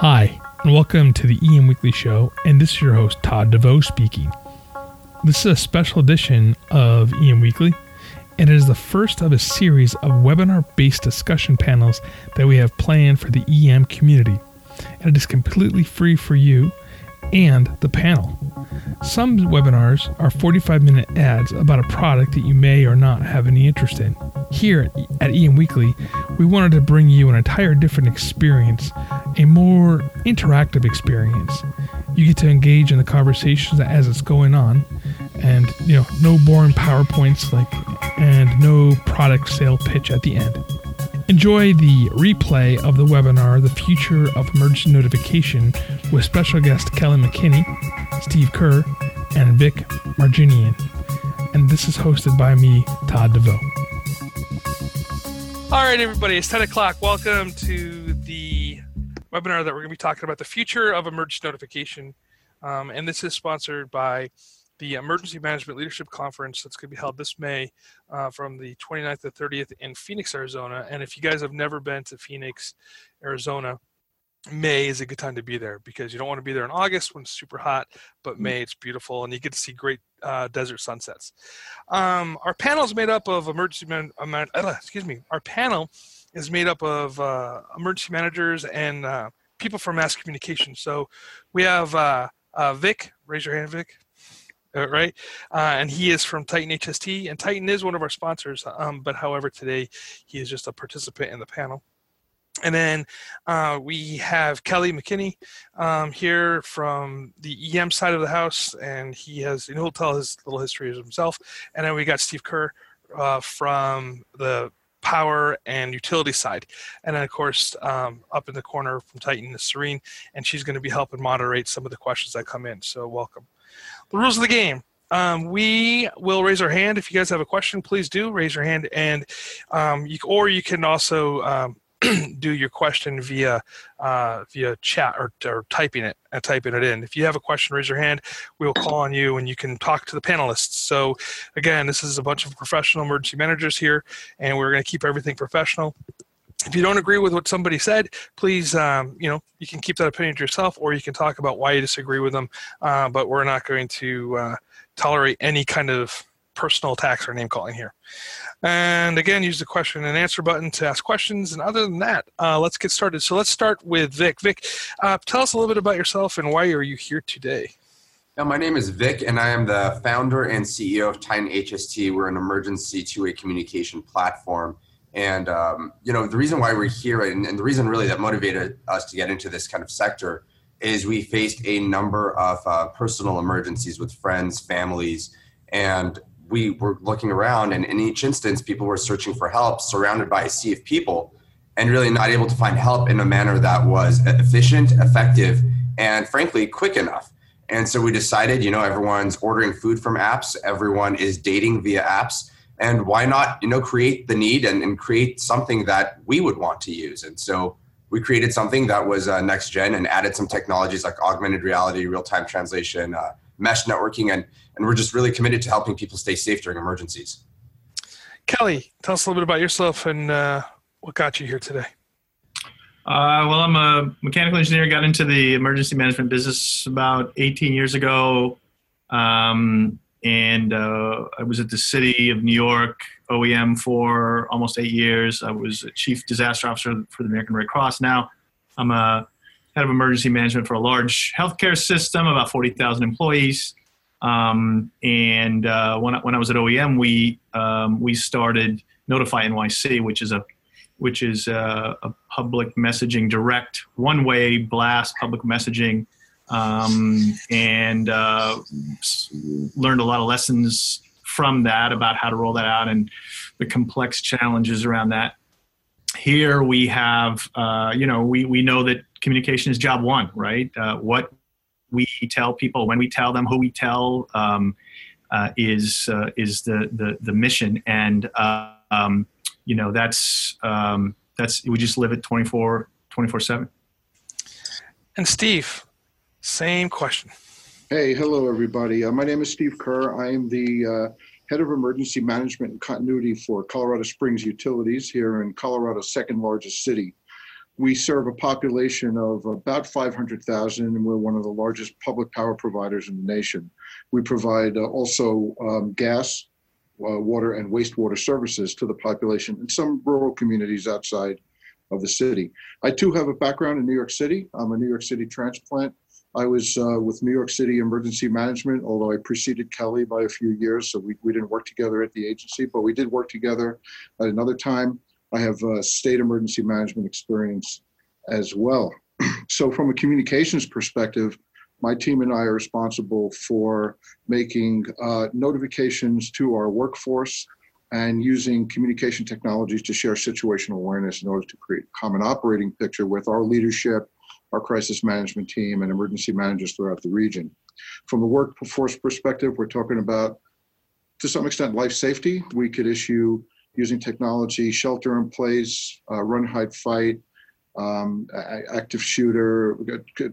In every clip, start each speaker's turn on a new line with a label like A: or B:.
A: Hi, and welcome to the EM Weekly Show, and this is your host, Todd DeVoe speaking. This is a special edition of EM Weekly, and it is the first of a series of webinar based discussion panels that we have planned for the EM community. And it is completely free for you and the panel. Some webinars are 45 minute ads about a product that you may or not have any interest in. Here at EM Weekly, we wanted to bring you an entire different experience, a more interactive experience. You get to engage in the conversations as it's going on, and you know, no boring PowerPoints like and no product sale pitch at the end. Enjoy the replay of the webinar, The Future of Emergency Notification, with special guest Kelly McKinney, Steve Kuhr, and Vic Merjanian. And this is hosted by me, Todd DeVoe. All right, everybody, it's 10 o'clock. Welcome to the webinar that we're going to be talking about the future of emergency notification. Um, and this is sponsored by the Emergency Management Leadership Conference that's going to be held this May uh, from the 29th to 30th in Phoenix, Arizona. And if you guys have never been to Phoenix, Arizona, May is a good time to be there because you don't want to be there in August when it's super hot, but mm. May it's beautiful and you get to see great uh, desert sunsets. Um, our panel is made up of emergency man, uh, excuse me. Our panel is made up of uh, emergency managers and uh, people from mass communication. So we have uh, uh, Vic. Raise your hand, Vic. Uh, right? Uh, and he is from Titan HST, and Titan is one of our sponsors. Um, but however, today he is just a participant in the panel. And then uh, we have Kelly McKinney um, here from the EM side of the house, and he has, and he'll tell his little history of himself. And then we got Steve Kuhr uh, from the power and utility side. And then, of course, um, up in the corner from Titan is Serene, and she's going to be helping moderate some of the questions that come in. So, welcome. The rules of the game. Um, we will raise our hand if you guys have a question. Please do raise your hand, and um, you, or you can also um, do your question via uh, via chat or, or typing it and uh, typing it in. If you have a question, raise your hand. We will call on you, and you can talk to the panelists. So, again, this is a bunch of professional emergency managers here, and we're going to keep everything professional if you don't agree with what somebody said, please, um, you know, you can keep that opinion to yourself, or you can talk about why you disagree with them. Uh, but we're not going to uh, tolerate any kind of personal attacks or name calling here. And again, use the question and answer button to ask questions. And other than that, uh, let's get started. So let's start with Vic. Vic, uh, tell us a little bit about yourself and why are you here today?
B: Yeah, my name is Vic, and I am the founder and CEO of Titan HST. We're an emergency two-way communication platform and um, you know the reason why we're here, and, and, the reason really that motivated us to get into this kind of sector, is we faced a number of uh, personal emergencies with friends, families, and we were looking around, and in each instance, people were searching for help, surrounded by a sea of people, and really not able to find help in a manner that was efficient, effective, and frankly quick enough. And so we decided, you know, everyone's ordering food from apps, everyone is dating via apps and why not you know create the need and, and create something that we would want to use and so we created something that was uh, next gen and added some technologies like augmented reality real-time translation uh, mesh networking and, and we're just really committed to helping people stay safe during emergencies
A: kelly tell us a little bit about yourself and uh, what got you here today
C: uh, well, I'm a mechanical engineer. Got into the emergency management business about 18 years ago. Um, and uh, I was at the City of New York OEM for almost eight years. I was a chief disaster officer for the American Red Cross. Now I'm a head of emergency management for a large healthcare system, about 40,000 employees. Um, and uh, when, I, when I was at OEM, we um, we started Notify NYC, which is a which is a, a public messaging direct one way blast public messaging um, and uh, learned a lot of lessons from that about how to roll that out and the complex challenges around that. here we have, uh, you know, we, we know that communication is job one, right? Uh, what we tell people, when we tell them, who we tell, um, uh, is uh, is the, the the mission, and uh, um, you know that's um, that's we just live it 24 24 seven.
A: And Steve, same question.
D: Hey, hello everybody. Uh, my name is Steve Kuhr. I am the uh, head of emergency management and continuity for Colorado Springs Utilities here in Colorado's second largest city. We serve a population of about 500,000, and we're one of the largest public power providers in the nation. We provide uh, also um, gas, uh, water, and wastewater services to the population in some rural communities outside of the city. I too have a background in New York City. I'm a New York City transplant. I was uh, with New York City Emergency Management, although I preceded Kelly by a few years, so we, we didn't work together at the agency, but we did work together at another time. I have uh, state emergency management experience as well. so, from a communications perspective, my team and I are responsible for making uh, notifications to our workforce and using communication technologies to share situational awareness in order to create a common operating picture with our leadership, our crisis management team, and emergency managers throughout the region. From a workforce perspective, we're talking about, to some extent, life safety. We could issue using technology, shelter in place, uh, run, hide, fight, um, active shooter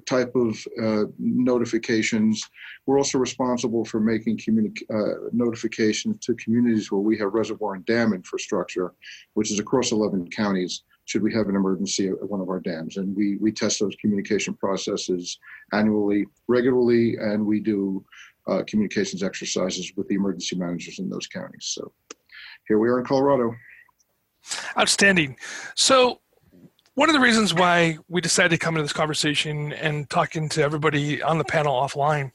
D: type of uh, notifications. We're also responsible for making communi- uh, notifications to communities where we have reservoir and dam infrastructure, which is across 11 counties. Should we have an emergency at one of our dams, and we we test those communication processes annually, regularly, and we do uh, communications exercises with the emergency managers in those counties. So here we are in Colorado.
A: Outstanding. So, one of the reasons why we decided to come into this conversation and talking to everybody on the panel offline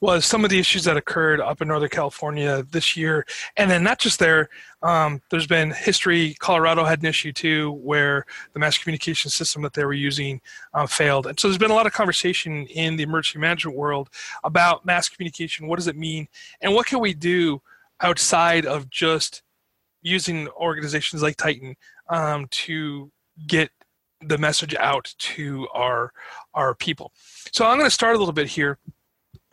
A: was some of the issues that occurred up in Northern California this year. And then not just there, um, there's been history. Colorado had an issue too where the mass communication system that they were using uh, failed. And so there's been a lot of conversation in the emergency management world about mass communication. What does it mean? And what can we do outside of just using organizations like Titan um, to get the message out to our our people. So I'm going to start a little bit here.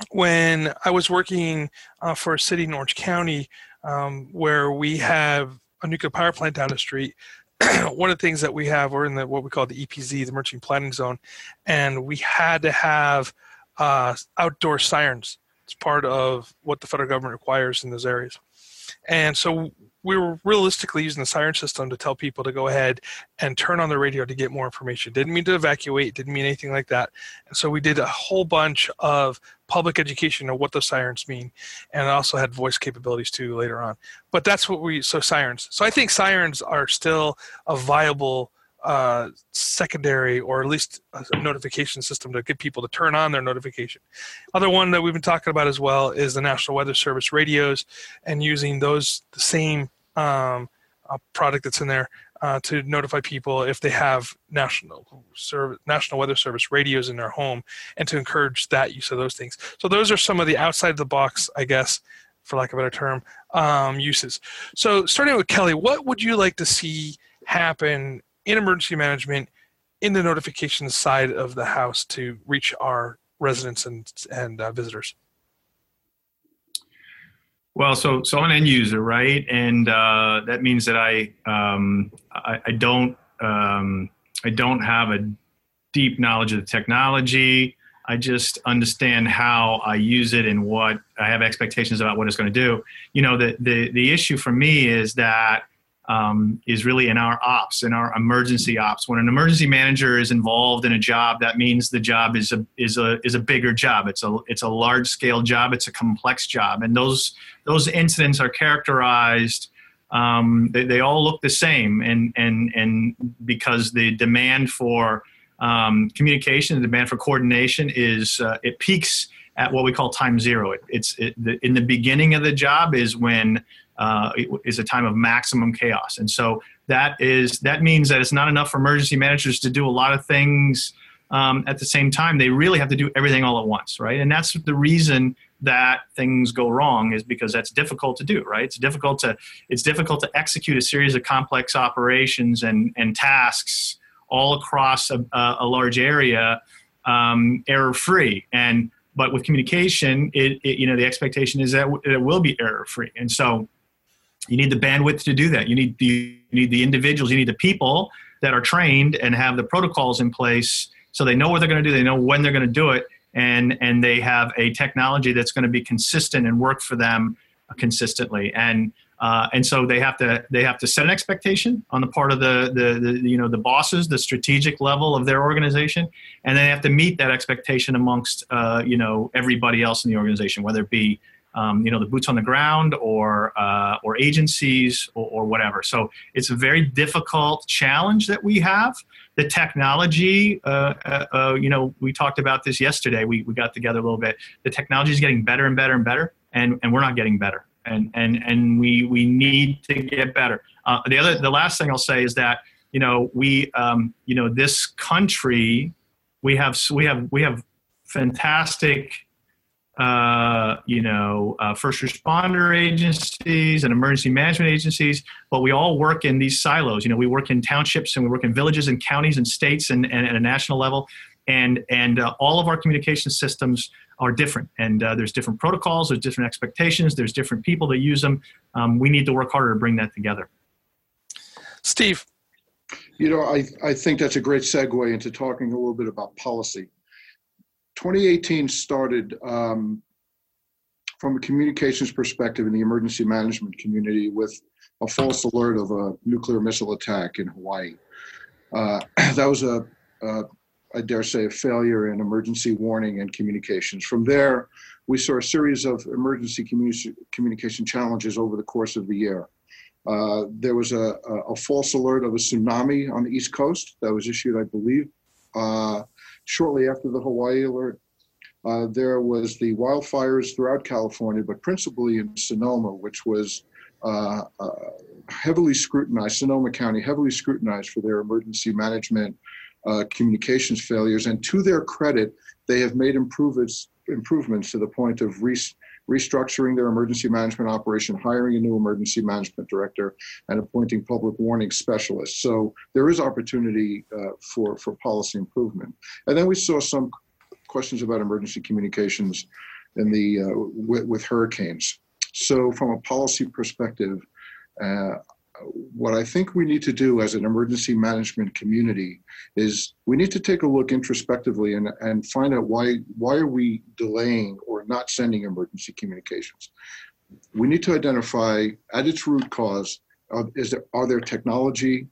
A: When I was working uh, for a city in Orange County, um, where we have a nuclear power plant down the street, one of the things that we have, we're in the what we call the EPZ, the emergency planning zone, and we had to have uh, outdoor sirens. It's part of what the federal government requires in those areas. And so we were realistically using the siren system to tell people to go ahead and turn on the radio to get more information. Didn't mean to evacuate, didn't mean anything like that. And so we did a whole bunch of public education of what those sirens mean. And also had voice capabilities too later on. But that's what we, so sirens. So I think sirens are still a viable uh, secondary or at least a notification system to get people to turn on their notification. Other one that we've been talking about as well is the National Weather Service radios and using those the same um, uh, product that's in there uh, to notify people if they have national national weather service radios in their home and to encourage that use of those things so those are some of the outside of the box i guess for lack of a better term um, uses so starting with kelly what would you like to see happen in emergency management in the notifications side of the house to reach our residents and and uh, visitors?
C: Well so so i'm an end user right? And uh, that means that i um, I, I, don't um, i don't have a deep knowledge of the technology. I just understand how i use it and what i have expectations about what it's going to do. You know the, the the issue for me is that um, is really in our ops, in our emergency ops. When an emergency manager is involved in a job, that means the job is a is a is a bigger job. It's a it's a large scale job. It's a complex job, and those those incidents are characterized. Um, they, they all look the same, and and and because the demand for um, communication, the demand for coordination is uh, it peaks at what we call time zero. It, it's it, the, in the beginning of the job is when uh, is a time of maximum chaos. And so that is that means that it's not enough for emergency managers to do a lot of things um, at the same time. They really have to do everything all at once, right? And that's the reason that things go wrong is because that's difficult to do, right? It's difficult to it's difficult to execute a series of complex operations and and tasks all across a, a large area um, error free and but with communication it, it, you know the expectation is that it will be error free and so you need the bandwidth to do that. You need the you need the individuals. You need the people that are trained and have the protocols in place so they know what they're going to do they know when they're going to do it and and they have a technology that's going to be consistent and work for them consistently. And uh, and so they have to they have to set an expectation on the part of the, the, the you know the bosses, the strategic level of their organization, and they have to meet that expectation amongst uh, you know everybody else in the organization, whether it be um, you know the boots on the ground or uh, or agencies or, or, whatever. So it's a very difficult challenge that we have. The technology, uh, uh, uh, you know, we talked about this yesterday. We we got together a little bit. The technology is getting better and better and better, and and we're not getting better and and and we we need to get better. Uh, the other, the last thing I'll say is that you know we um, you know this country we have we have we have fantastic uh, you know uh, first responder agencies and emergency management agencies, but we all work in these silos. You know, we work in townships and we work in villages and counties and states and, and at a national level, and and uh, all of our communication systems are different. And uh, there's different protocols there's different expectations there's different people that use them. Um, we need to work harder to bring that together.
A: Steve?
D: You know I, I think that's a great segue into talking a little bit about policy 2018 started um, from a communications perspective in the emergency management community with a false alert of a nuclear missile attack in hawaii uh, that was a, a I dare say, a failure in emergency warning and communications. From there, we saw a series of emergency communi- communication challenges over the course of the year. Uh, there was a, a, a, false alert of a tsunami on the East Coast that was issued, I believe, uh, shortly after the Hawaii alert. Uh, there was the wildfires throughout California, but principally in Sonoma, which was uh, uh, heavily scrutinized, Sonoma County, heavily scrutinized for their emergency management uh, communications failures. And to their credit, they have made improvements improvements to the point of re- restructuring their emergency management operation, hiring a new emergency management director, and appointing public warning specialists. So there is opportunity uh, for for policy improvement. And then we saw some questions about emergency communications in the uh, with, with, hurricanes. So from a policy perspective. Uh, what I think we need to do as an emergency management community is we need to take a look introspectively and, and find out why why are we delaying or not sending emergency communications. We need to identify at its root cause uh, is there are there technology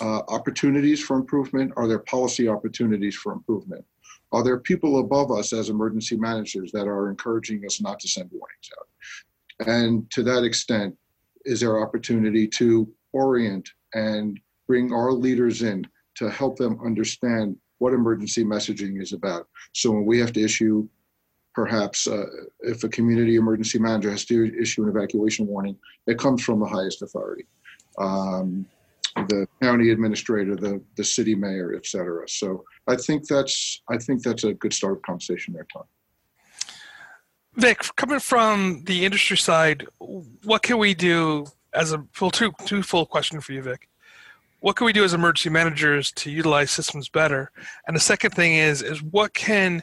D: uh, opportunities for improvement? Are there policy opportunities for improvement? Are there people above us as emergency managers that are encouraging us not to send warnings out? And to that extent, is our opportunity to orient and bring our leaders in to help them understand what emergency messaging is about. So when we have to issue, perhaps uh, if a community emergency manager has to issue an evacuation warning, it comes from the highest authority. Um, the county administrator, the, the city mayor, et cetera. So I think that's I think that's a good start of conversation there, Tom.
A: Vic, coming from the industry side, what can we do as a full two two full question for you, Vic? What can we do as emergency managers to utilize systems better? And the second thing is is what can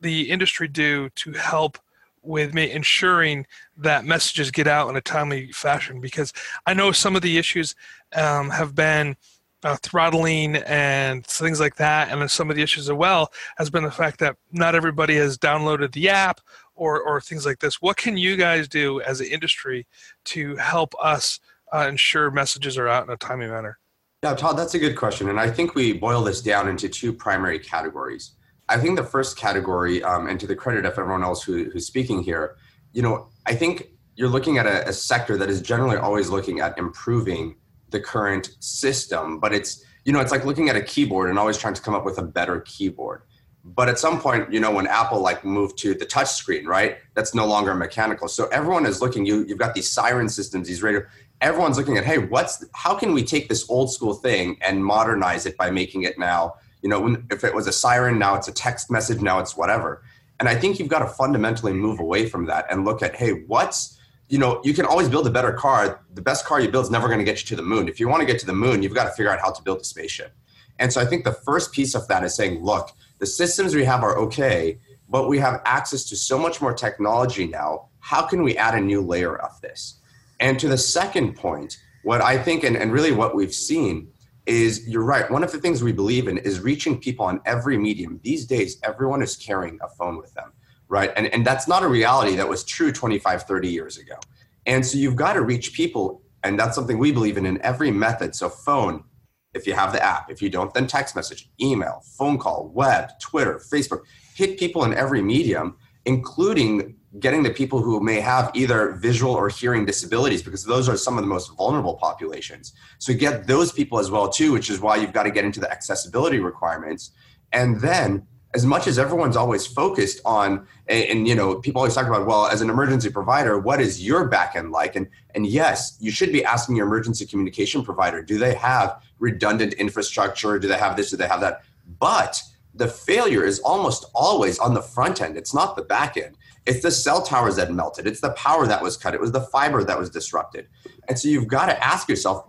A: the industry do to help with me ensuring that messages get out in a timely fashion? Because I know some of the issues um, have been uh, throttling and things like that, and some of the issues as well has been the fact that not everybody has downloaded the app or, or things like this. What can you guys do as an industry to help us uh, ensure messages are out in a timely manner?
B: Yeah, Todd, that's a good question. And I think we boil this down into two primary categories. I think the first category, um, and to the credit of everyone else who, who's speaking here, you know, I think you're looking at a, a sector that is generally always looking at improving the current system, but it's, you know, it's like looking at a keyboard and always trying to come up with a better keyboard but at some point you know when apple like moved to the touch screen right that's no longer mechanical so everyone is looking you you've got these siren systems these radio everyone's looking at hey what's how can we take this old school thing and modernize it by making it now you know when, if it was a siren now it's a text message now it's whatever And I think you've got to fundamentally move away from that and look at, hey, what's, you know, you can always build a better car. The best car you build is never going to get you to the moon. If you want to get to the moon, you've got to figure out how to build a spaceship. And so I think the first piece of that is saying, look, the systems we have are okay, but we have access to so much more technology now. How can we add a new layer of this? And to the second point, what I think, and, and really what we've seen, is you're right. One of the things we believe in is reaching people on every medium. These days, everyone is carrying a phone with them, right? And, and that's not a reality that was true 25, 30 years ago. And so you've got to reach people, and that's something we believe in in every method. So, phone, if you have the app. If you don't, then text message, email, phone call, web, Twitter, Facebook. Hit people in every medium, including getting the people who may have either visual or hearing disabilities because those are some of the most vulnerable populations so get those people as well too which is why you've got to get into the accessibility requirements and then as much as everyone's always focused on and, and, you know people always talk about well as an emergency provider what is your backend like and and yes you should be asking your emergency communication provider do they have redundant infrastructure do they have this do they have that but the failure is almost always on the front end it's not the back end it's the cell towers that melted. It's the power that was cut. It was the fiber that was disrupted. And so you've got to ask yourself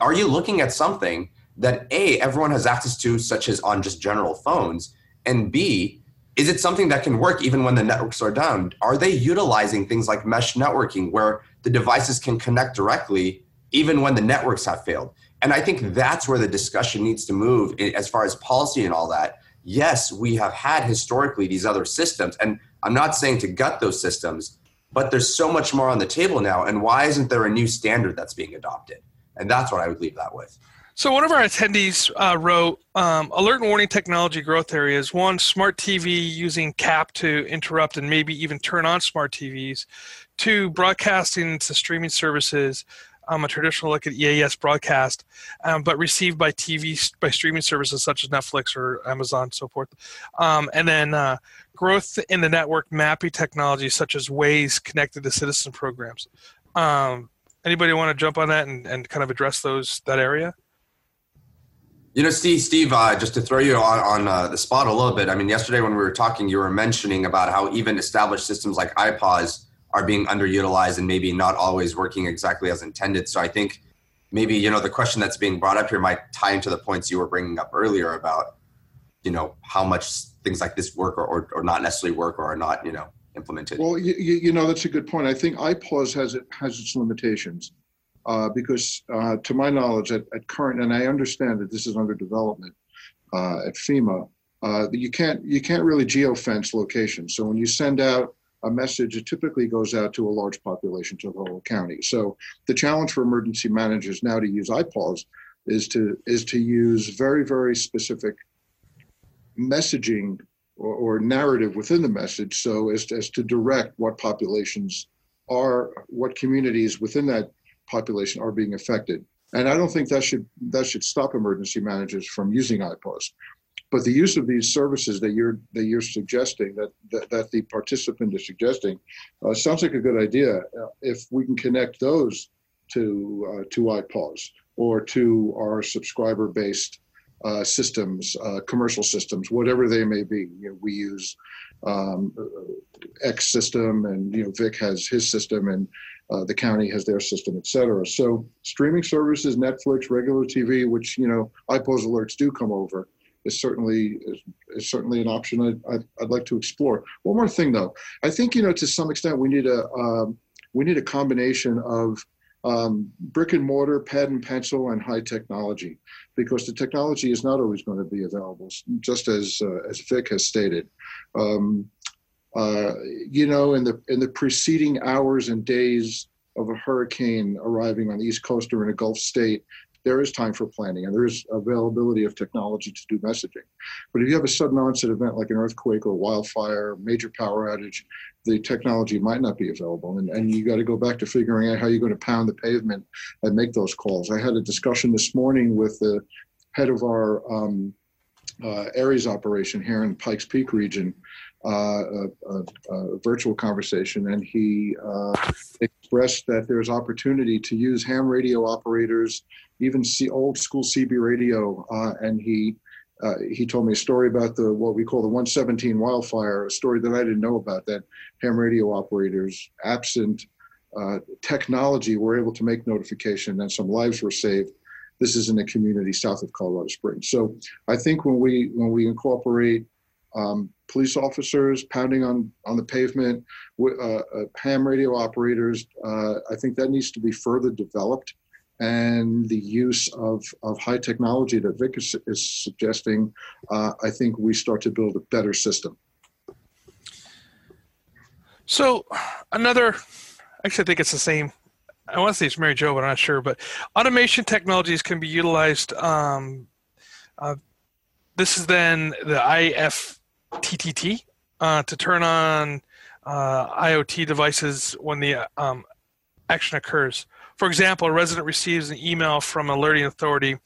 B: are you looking at something that A, everyone has access to, such as on just general phones? And B, is it something that can work even when the networks are down? Are they utilizing things like mesh networking where the devices can connect directly even when the networks have failed? And I think hmm. that's where the discussion needs to move as far as policy and all that. Yes, we have had historically these other systems, and I'm not saying to gut those systems, but there's so much more on the table now. And why isn't there a new standard that's being adopted? And that's what I would leave that with.
A: So one of our attendees uh, wrote um, alert and warning technology growth areas. One, smart TV using CAP to interrupt and maybe even turn on smart TVs. Two, broadcasting to streaming services um, a traditional look at EAS broadcast, um, but received by TV by streaming services such as Netflix or Amazon, so forth. Um, and then uh, growth in the network mapping technology such as Waze connected to citizen programs. Um, anybody want to jump on that and, and kind of address those that area?
B: You know, Steve, Steve, uh, just to throw you on, on uh, the spot a little bit. I mean, yesterday when we were talking, you were mentioning about how even established systems like IPAWS are being underutilized and maybe not always working exactly as intended. So I think maybe you know the question that's being brought up here might tie into the points you were bringing up earlier about you know how much things like this work or, or, or not necessarily work or are not you know implemented.
D: Well, you, you know that's a good point. I think IPAWS has it has its limitations uh, because uh, to my knowledge at, at, current and I understand that this is under development uh, at FEMA. Uh, you can't you can't really geofence locations. So when you send out a message it typically goes out to a large population to the whole county. So the challenge for emergency managers now to use IPAWS is to is to use very very specific messaging or, or narrative within the message, so as to, as to direct what populations are what communities within that population are being affected. And I don't think that should that should stop emergency managers from using IPAWS. But the use of these services that you're that you're suggesting that that, that the participant is suggesting uh, sounds like a good idea. Uh, if we can connect those to uh, to IPAWS or to our subscriber-based uh, systems, uh, commercial systems, whatever they may be. You know, we use um, X system, and you know Vic has his system, and uh, the county has their system, et cetera. So streaming services, Netflix, regular TV, which you know IPAWS alerts do come over is certainly is, is certainly an option I'd, I'd, I'd, like to explore. One more thing, though, I think you know to some extent we need a um, we need a combination of um, brick and mortar, pad and pencil, and high technology, because the technology is not always going to be available. Just as uh, as Vic has stated, um, uh, you know, in the in the preceding hours and days of a hurricane arriving on the East Coast or in a Gulf state, there is time for planning and there is availability of technology to do messaging. But if you have a sudden onset event like an earthquake or wildfire, major power outage, the technology might not be available. And, and you got to go back to figuring out how you're going to pound the pavement and make those calls. I had a discussion this morning with the head of our um, uh, ARES operation here in Pikes Peak region, a, a, a, virtual conversation, and he uh, expressed that there's opportunity to use ham radio operators even old school CB radio, uh, and he uh, he told me a story about the what we call the 117 wildfire, a story that I didn't know about. That ham radio operators, absent uh, technology, were able to make notification, and some lives were saved. This is in a community south of Colorado Springs. So I think when we when we incorporate um, police officers pounding on on the pavement, uh, uh, ham radio operators, uh, I think that needs to be further developed and the use of, of high technology that Vic is, is suggesting, uh, I think we start to build a better system.
A: So, another, actually, I think it's the same. I want to say it's Mary Jo, but I'm not sure. But automation technologies can be utilized. Um, uh, this is then the IFTTT uh, to turn on uh, IoT devices when the um, action occurs. For example, a resident receives an email from a alerting authority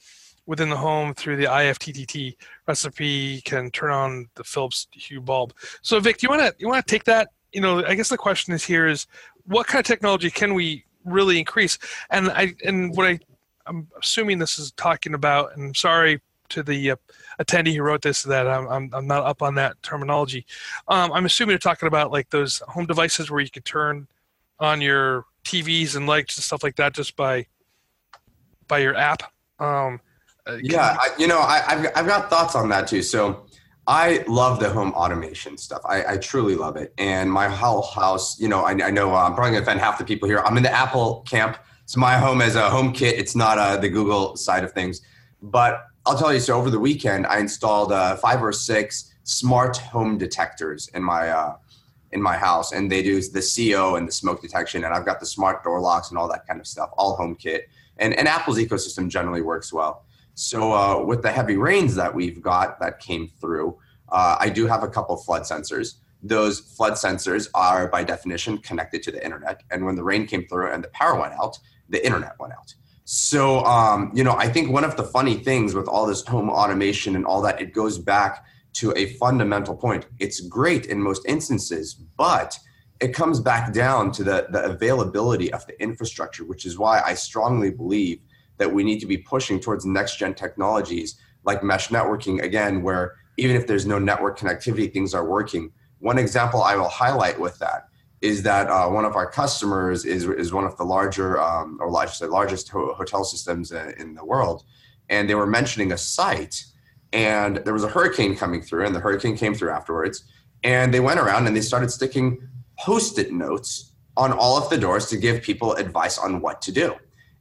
A: within the home through the IFTTT recipe can turn on the Philips Hue bulb. So Vic, you want to you want to take that? You know, I guess the question is here is what kind of technology can we really increase? And I and what I I'm assuming this is talking about, and I'm sorry to the uh, attendee who wrote this that I'm, I'm, I'm not up on that terminology. Um, I'm assuming you're talking about like those home devices where you could turn on your TVs and lights and stuff like that just by by your app. Um,
B: uh, yeah, I, you know, I, have I've got thoughts on that too. So I love the home automation stuff. I, I truly love it. And my whole house, you know, I, I know uh, I'm probably gonna offend half the people here. I'm in the Apple camp. So my home is a HomeKit. It's not uh, the Google side of things. But I'll tell you. So over the weekend, I installed uh, five or six smart home detectors in my uh, in my house, and they do the CO and the smoke detection, and I've got the smart door locks and all that kind of stuff, all HomeKit. And, and Apple's ecosystem generally works well. So uh, with the heavy rains that we've got that came through, uh, I do have a couple flood sensors. Those flood sensors are by definition connected to the internet, and when the rain came through and the power went out, the internet went out. So, um, you know, I think one of the funny things with all this home automation and all that, it goes back to a fundamental point. It's great in most instances, but it comes back down to the, the availability of the infrastructure, which is why I strongly believe that we need to be pushing towards next gen technologies like mesh networking, again, where even if there's no network connectivity, things are working. One example I will highlight with that is that uh, one of our customers is, is one of the larger, um, or say, largest ho- hotel systems in the world. And they were mentioning a site and there was a hurricane coming through, and the hurricane came through afterwards. And they went around and they started sticking post-it notes on all of the doors to give people advice on what to do.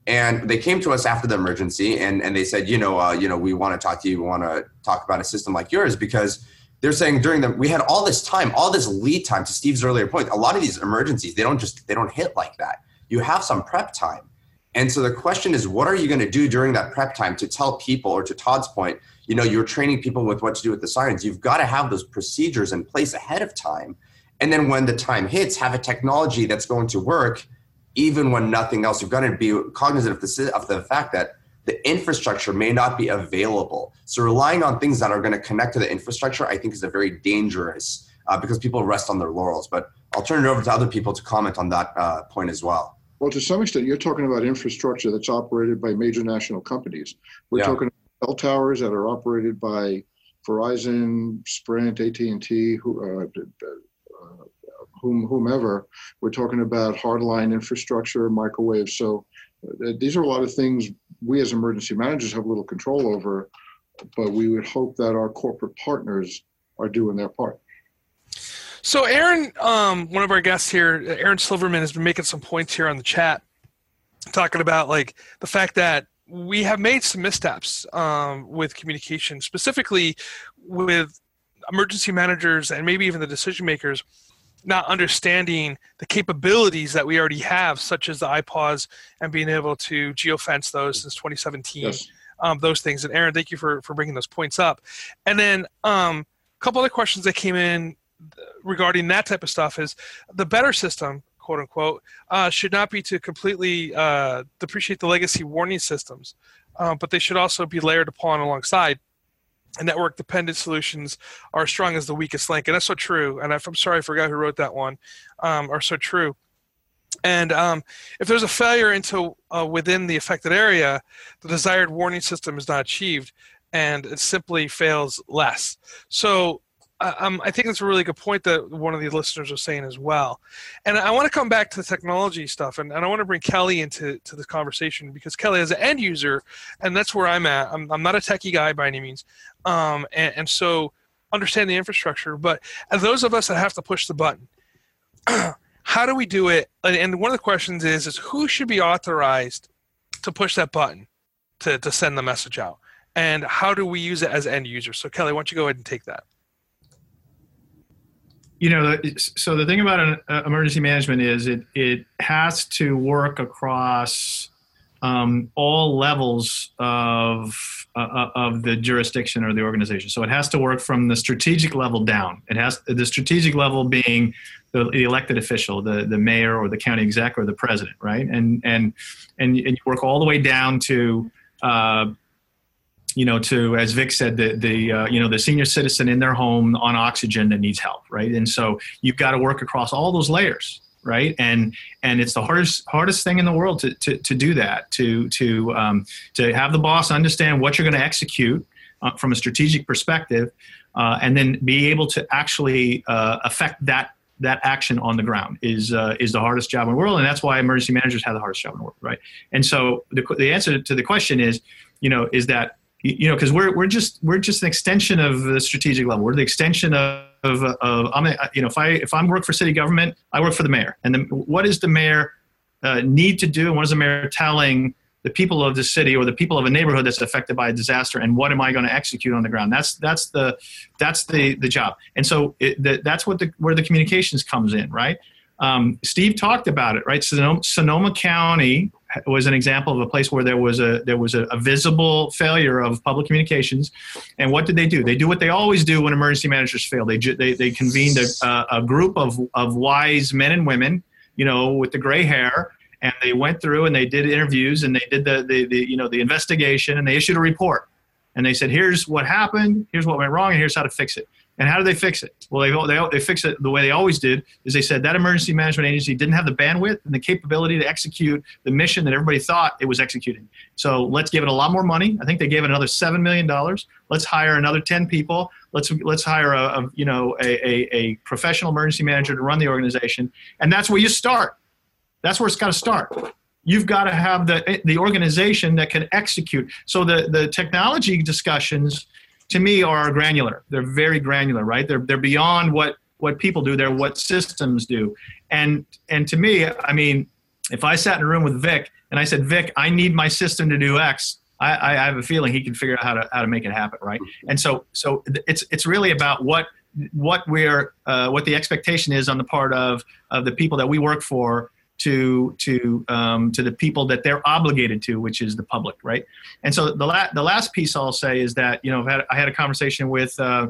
B: And they came to us after the emergency, and, and they said, you know, uh, you know, we want to talk to you. We want to talk about a system like yours because they're saying during the we had all this time, all this lead time. To Steve's earlier point, a lot of these emergencies they don't just they don't hit like that. You have some prep time, and so the question is, what are you going to do during that prep time to tell people, or to Todd's point, you know you're training people with what to do with the sirens you've got to have those procedures in place ahead of time and then when the time hits have a technology that's going to work even when nothing else you've got to be cognizant of the, of the fact that the infrastructure may not be available so relying on things that are going to connect to the infrastructure i think is a very dangerous uh, because people rest on their laurels but i'll turn it over to other people to comment on that uh, point as well
D: well to some extent you're talking about infrastructure that's operated by major national companies we're yeah. talking cell towers that are operated by Verizon, Sprint, AT&T, who, uh, uh, whom, whomever. We're talking about hardline infrastructure, microwave. So these are a lot of things we as emergency managers have little control over, but we would hope that our corporate partners are doing their part.
A: So Aaron, um, one of our guests here, Aaron Silverman, has been making some points here on the chat, talking about like the fact that we have made some missteps um, with communication, specifically with emergency managers and maybe even the decision makers not understanding the capabilities that we already have, such as the IPAWS and being able to geofence those since 2017. Yes. Um, those things. And Aaron, thank you for for bringing those points up. And then um, a couple other questions that came in regarding that type of stuff is the better system quote unquote, uh, should not be to completely uh, depreciate the legacy warning systems, uh, but they should also be layered upon alongside. And network dependent solutions are strong as the weakest link, and that's so true. And I'm sorry, I forgot who wrote that one. Um, are so true. And um, if there's a failure into uh, within the affected area, the desired warning system is not achieved. and it simply fails less. So um, I think that's a really good point that one of the listeners was saying as well. And I want to come back to the technology stuff, and, and I want to bring Kelly into to this conversation because Kelly, as an end user, and that's where I'm at. I'm, I'm not a techie guy by any means, um, and, and so understand the infrastructure. But those of us that have to push the button, how do we do it? And one of the questions is, is who should be authorized to push that button to, to send the message out? And how do we use it as end users? So Kelly, why don't you go ahead and take that?
C: You know so the thing about an uh, emergency management is it it has to work across um, all levels of uh, uh, of the jurisdiction or the organization. So it has to work from the strategic level down. It has the strategic level being the, the elected official the the mayor or the county exec or the president right? And and and, and you work all the way down to uh, you know, to as Vic said, the the uh, you know the senior citizen in their home on oxygen that needs help, right? And so you've got to work across all those layers, right? And and it's the hardest hardest thing in the world to to, to do that, to to um, to have the boss understand what you're going to execute uh, from a strategic perspective, uh, and then be able to actually uh, affect that that action on the ground is uh, is the hardest job in the world, and that's why emergency managers have the hardest job in the world, right? And so the the answer to the question is, you know, is that you know, because we're we're just we're just an extension of the strategic level. We're the extension of of, of I'm a, you know if I if I'm work for city government, I work for the mayor. And what does the mayor uh, need to do? And what is the mayor telling the people of the city or the people of a neighborhood that's affected by a disaster? And what am I going to execute on the ground? That's that's the that's the the job. And so it, the, that's what the where the communications comes in, right? Um, Steve talked about it, right? Sonoma, Sonoma County was an example of a place where there was a there was a, a, visible failure of public communications. And what did they do? They do what they always do when emergency managers fail. They they, they convened a, a group of of wise men and women, you know, with the gray hair, and they went through and they did interviews and they did the, the, the you know the investigation and they issued a report. And they said, here's what happened, here's what went wrong, and here's how to fix it. And how do they fix it? Well, they, they, they fix it the way they always did is they said that emergency management agency didn't have the bandwidth and the capability to execute the mission that everybody thought it was executing. So let's give it a lot more money. I think they gave it another $7 million. Let's hire another 10 people. Let's, let's hire a, a you know, a, a, a professional emergency manager to run the organization. And that's where you start. That's where it's got to start you've got to have the the organization that can execute so the the technology discussions to me are granular. They're very granular, right? They're they're beyond what what people do. They're what systems do. And and to me, I mean, if I sat in a room with Vic and I said, Vic, I need my system to do X, I, I have a feeling he can figure out how to how to make it happen, right? And so so it's it's really about what what we're uh, what the expectation is on the part of of the people that we work for to to um, to the people that they're obligated to, which is the public, right? And so the la- the last piece I'll say is that you know had, I had a conversation with uh,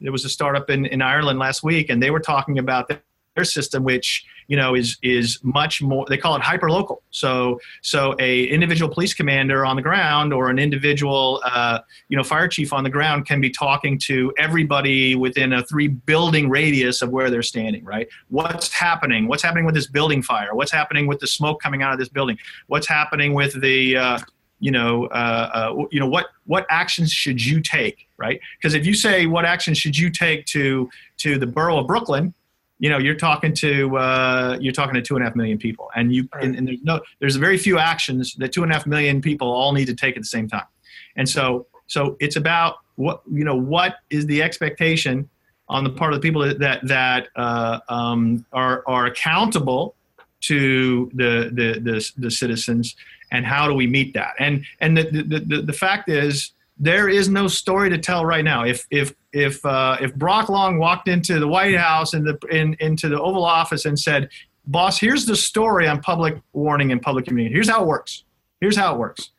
C: there was a startup in, in Ireland last week, and they were talking about their system, which you know is is much more they call it hyper local so so a individual police commander on the ground or an individual uh, you know fire chief on the ground can be talking to everybody within a three building radius of where they're standing right? What's happening? What's happening with this building fire? What's happening with the smoke coming out of this building? What's happening with the uh, you know, uh, uh, you know what what actions should you take, right? Because if you say what actions should you take to to the borough of Brooklyn, you know you're talking to uh, you're talking to two and a half million people and you and, and, there's no there's very few actions that two and a half million people all need to take at the same time. And so so it's about what you know what is the expectation on the part of the people that that, that uh, um, are are accountable to the, the the the citizens and how do we meet that? And and the the, the, the fact is there is no story to tell right now. If if if uh, if Brock Long walked into the White House and the in, into the Oval Office and said, "Boss, here's the story on public warning and public communication. Here's how it works. Here's how it works."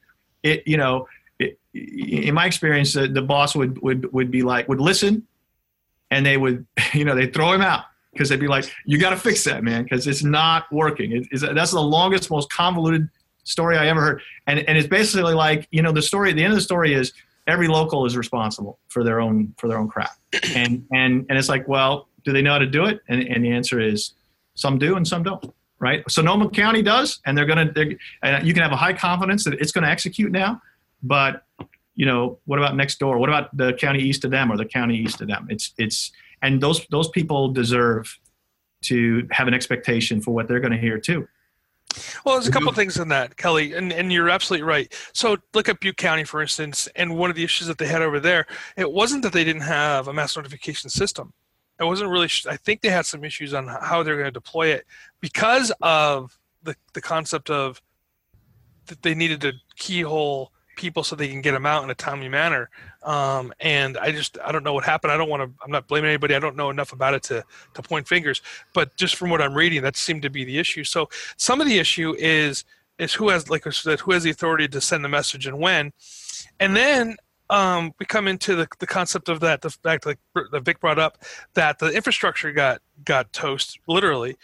C: It you know, it, in my experience, the, the boss would would would be like would listen, and they would you know they throw him out because they'd be like, "You got to fix that, man, because it's not working." It, that's the longest, most convoluted story I ever heard, and and it's basically like you know the story. The end of the story is every local is responsible for their own for their own crap and and and it's like well do they know how to do it and, and the answer is some do and some don't right sonoma county does and they're going to And you can have a high confidence that it's going to execute now but you know, what about next door? What about the county east of them or the county east of them? It's it's and those those people deserve to have an expectation for what they're going to hear too.
A: Well, there's a couple things in that, Kelly, and, and you're absolutely right. So look at Butte County, for instance, and one of the issues that they had over there, it wasn't that they didn't have a mass notification system. It wasn't really. I think they had some issues on how they're going to deploy it because of the the concept of that they needed to keyhole people so they can get them out in a timely manner. Um, and I just I don't know what happened. I don't want to. I'm not blaming anybody. I don't know enough about it to to point fingers. But just from what I'm reading, that seemed to be the issue. So some of the issue is is who has like I said who has the authority to send the message and when, and then. Um, we come into the, the concept of that the fact that Vic brought up that the infrastructure got got toast literally,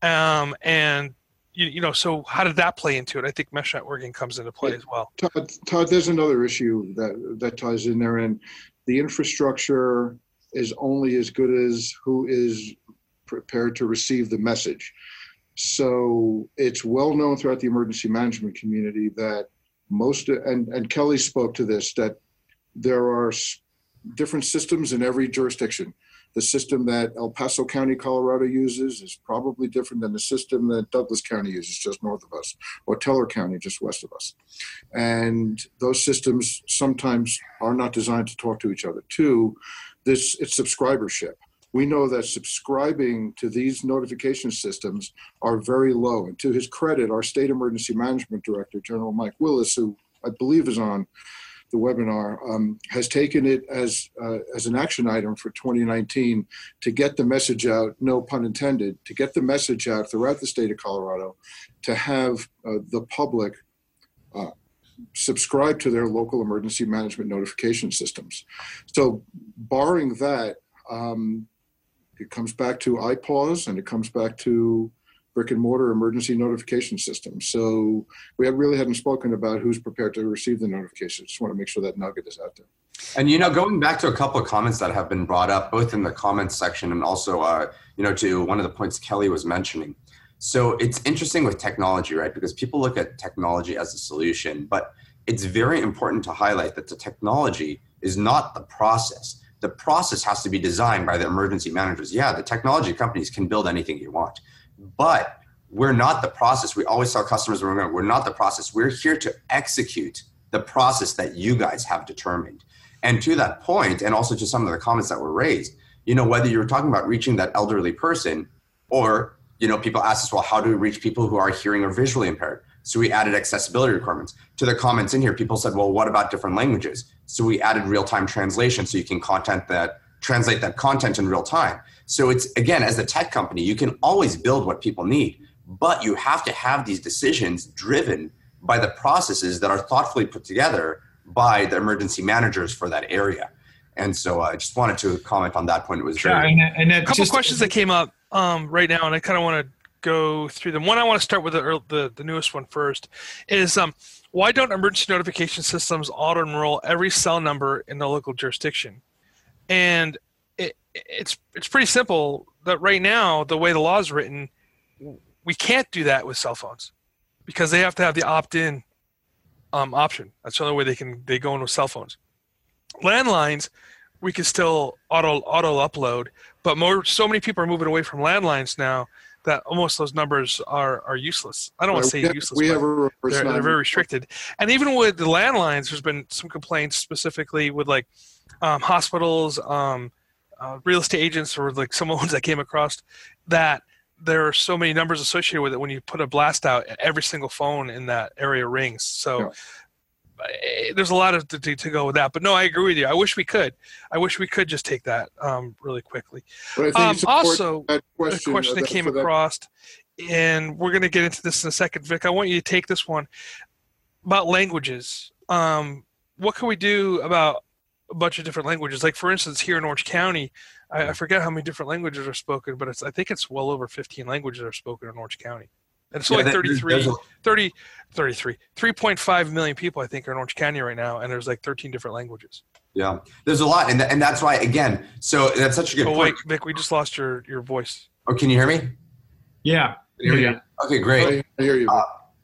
A: um, and you, you know, so how did that play into it? I think mesh networking comes into play as well.
D: Todd, Todd, there's another issue that that ties in there, and the infrastructure is only as good as who is prepared to receive the message. So it's well known throughout the emergency management community that most and and Kelly spoke to this that there are different systems in every jurisdiction the system that El Paso County, Colorado uses is probably different than the system that Douglas County uses just north of us, or Teller County just west of us. And those systems sometimes are not designed to talk to each other. Two, this it's subscribership. We know that subscribing to these notification systems are very low. And to his credit, our state emergency management director, General Mike Willis, who I believe is on the webinar, um, has taken it as uh, as an action item for 2019 to get the message out. No pun intended. To get the message out throughout the state of Colorado, to have uh, the public. Uh, subscribe to their local emergency management notification systems. So, barring that, um, it comes back to IPAWS and it comes back to brick and mortar emergency notification system. So we have really hadn't spoken about who's prepared to receive the notification. Just want to make sure that nugget is out there.
B: And you know, going back to a couple of comments that have been brought up, both in the comments section and also, uh, you know, to one of the points Kelly was mentioning. So it's interesting with technology, right? Because people look at technology as a solution, but it's very important to highlight that the technology is not the process. The process has to be designed by the emergency managers. Yeah, the technology companies can build anything you want but we're not the process. We always tell customers remember, we're not the process. We're here to execute the process that you guys have determined. And to that point, and also to some of the comments that were raised, you know, whether you're talking about reaching that elderly person or, you know, people ask us, well, how do we reach people who are hearing or visually impaired? So we added accessibility requirements. To the comments in here, people said, well, what about different languages? So we added real-time translation so you can content that translate that content in real time. So it's again, as a tech company, you can always build what people need, but you have to have these decisions driven by the processes that are thoughtfully put together by the emergency managers for that area. And so I just wanted to comment on that point. It was very.
A: Yeah, and, a couple just, questions that came up um, right now, and I kind of want to go through them. One, I want to start with the, the, the newest one first. Is um, why don't emergency notification systems auto enroll every cell number in the local jurisdiction? And it, it's it's pretty simple. That right now, the way the law is written, we can't do that with cell phones because they have to have the opt-in um, option. That's the only way they can they go in with cell phones. Landlines, we can still auto auto upload, but more so many people are moving away from landlines now that almost those numbers are are useless. I don't want to say useless. We have they're, they're very restricted. And even with the landlines, there's been some complaints specifically with like um, hospitals, um, uh, real estate agents, or like some ones that came across that there are so many numbers associated with it. When you put a blast out, every single phone in that area rings. So. Eh, there's a lot of to, to, go with that, but no, I agree with you. I wish we could. I wish we could just take that um, really quickly. Um, also, question, a question that came across, and we're going to get into this in a second, Vic. I want you to take this one about languages. Um, what can we do about a bunch of different languages. Like for instance, here in Orange County, I, I forget how many different languages are spoken, but it's I think it's well over 15 languages are spoken in Orange County. And it's yeah, only 33, 30, 33, 3.5 million people, I think, are in Orange County right now, and there's like 13 different languages.
B: Yeah, there's a lot, and, th- and that's why, again, so that's such a good oh, point.
A: wait, Vic, we just lost your, your voice.
B: Oh, can you hear me?
C: Yeah.
B: Hear you. Okay, great.
D: I hear you. Uh,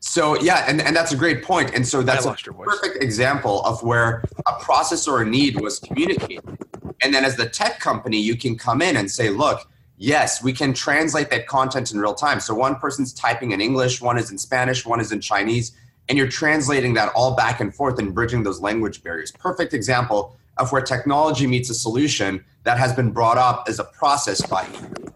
B: So yeah, and, and that's a great point. And so that's a perfect example of where a process or a need was communicated. And then as the tech company, you can come in and say, look, yes, we can translate that content in real time. So one person's typing in English, one is in Spanish, one is in Chinese, and you're translating that all back and forth and bridging those language barriers. Perfect example of where technology meets a solution that has been brought up as a process by
C: you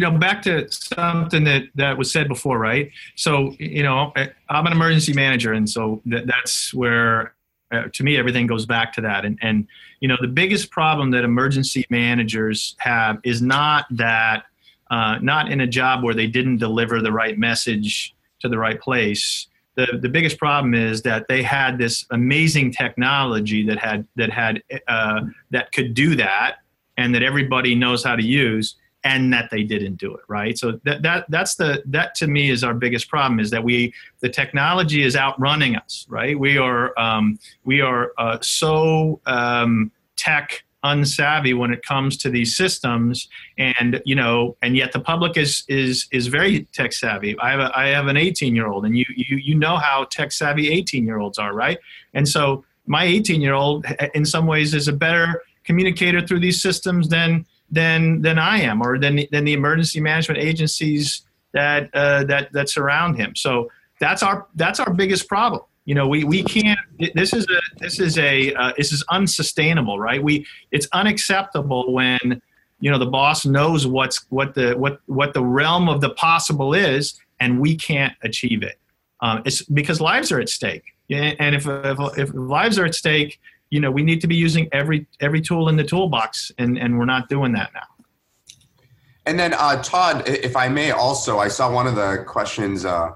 C: know back to something that that was said before right? So you know i'm an emergency manager and so that, that's where uh, to me everything goes back to that. And and you know the biggest problem that emergency managers have is not that uh, not in a job where they didn't deliver the right message to the right place. The, the biggest problem is that they had this amazing technology that had that had uh, that could do that and that everybody knows how to use and that they didn't do it right? So that, that that's the that to me is our biggest problem is that we the technology is outrunning us right? We are um, we are uh, so um, tech unsavvy when it comes to these systems and you know and yet the public is is is very tech savvy. I have a, i have an 18 year old and you you you know how tech savvy 18 year olds are right? And so my 18 year old in some ways is a better communicator through these systems than than than I am, or than than the emergency management agencies that uh, that that surround him. So that's our that's our biggest problem. You know, we, we can't. This is a this is a uh, this is unsustainable, right? We it's unacceptable when you know the boss knows what's what the what what the realm of the possible is, and we can't achieve it. Um, it's because lives are at stake, and if, if if lives are at stake, you know we need to be using every every tool in the toolbox and and we're not doing that now.
B: And then uh, todd if i may also i saw one of the questions uh,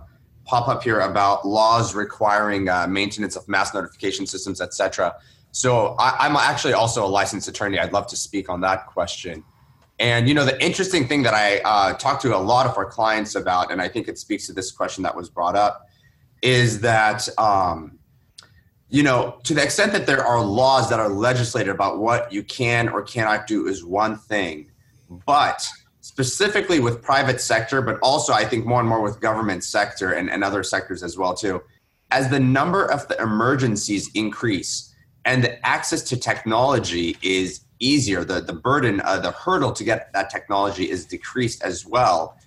B: pop up here about laws requiring uh, maintenance of mass notification systems etc so I, i'm actually also a licensed attorney. I'd love to speak on that question. And you know the interesting thing that i uh, talk to a lot of our clients about and i think it speaks to this question that was brought up is that um, you know, to the extent that there are laws that are legislated about what you can or cannot do is one thing. But specifically with private sector, but also I think more and more with government sector and, and other sectors as well too, as the number of the emergencies increase and the access to technology is easier, the, the burden, uh, the hurdle to get that technology is decreased as well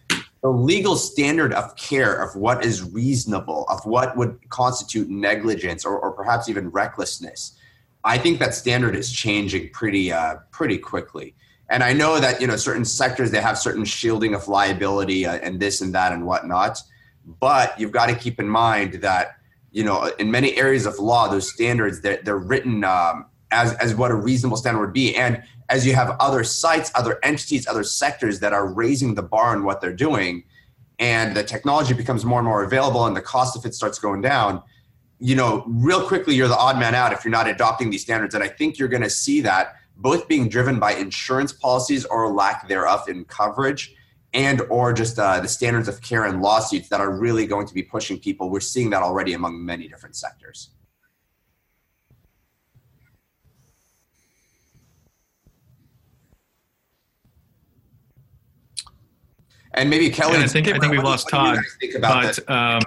B: the legal standard of care of what is reasonable, of what would constitute negligence or, or perhaps even recklessness, I think that standard is changing pretty uh, pretty quickly. And I know that you know certain sectors they have certain shielding of liability uh, and this and that and whatnot, but you've got to keep in mind that you know in many areas of law those standards they're, they're written um, as as what a reasonable standard would be, and as you have other sites, other entities, other sectors that are raising the bar on what they're doing, and the technology becomes more and more available, and the cost of it starts going down, you know, real quickly you're the odd man out if you're not adopting these standards. And I think you're going to see that both being driven by insurance policies or lack thereof in coverage and or just uh, the standards of care and lawsuits that are really going to be pushing people we're seeing that already among many different sectors And maybe Kelly.
C: I think I think we've lost Todd. but um,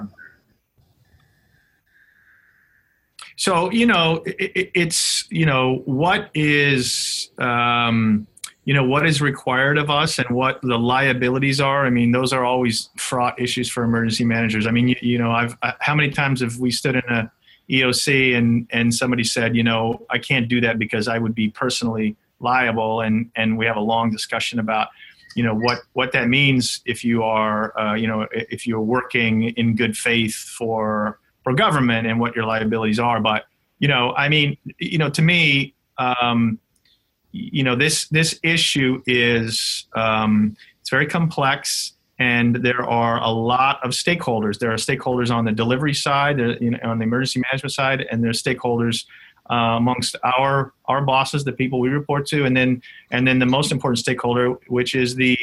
C: so you know, it, it's you know what is um, you know what is required of us and what the liabilities are. I mean, those are always fraught issues for emergency managers. I mean, you, you know, I've I, how many times have we stood in a EOC and and somebody said, you know, I can't do that because I would be personally liable, and and we have a long discussion about you know what what that means if you are uh, you know if you're working in good faith for for government and what your liabilities are. But you know i mean you know to me um, you know this this issue is um, it's very complex and there are a lot of stakeholders. There are stakeholders on the delivery side you know, on the emergency management side and there's stakeholders uh, amongst our our bosses, the people we report to, and then and then the most important stakeholder, which is the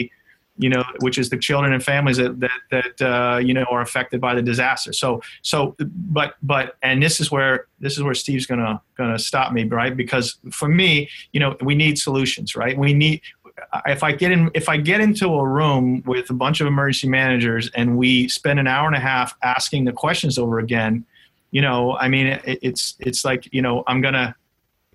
C: you know, which is the children and families that that, that uh, you know are affected by the disaster. So so, but but and this is where this is where Steve's gonna gonna stop me, right? Because for me, you know, we need solutions, right? We need if I get in, if I get into a room with a bunch of emergency managers and we spend an hour and a half asking the questions over again, you know, I mean, it, it's it's like you know, I'm gonna,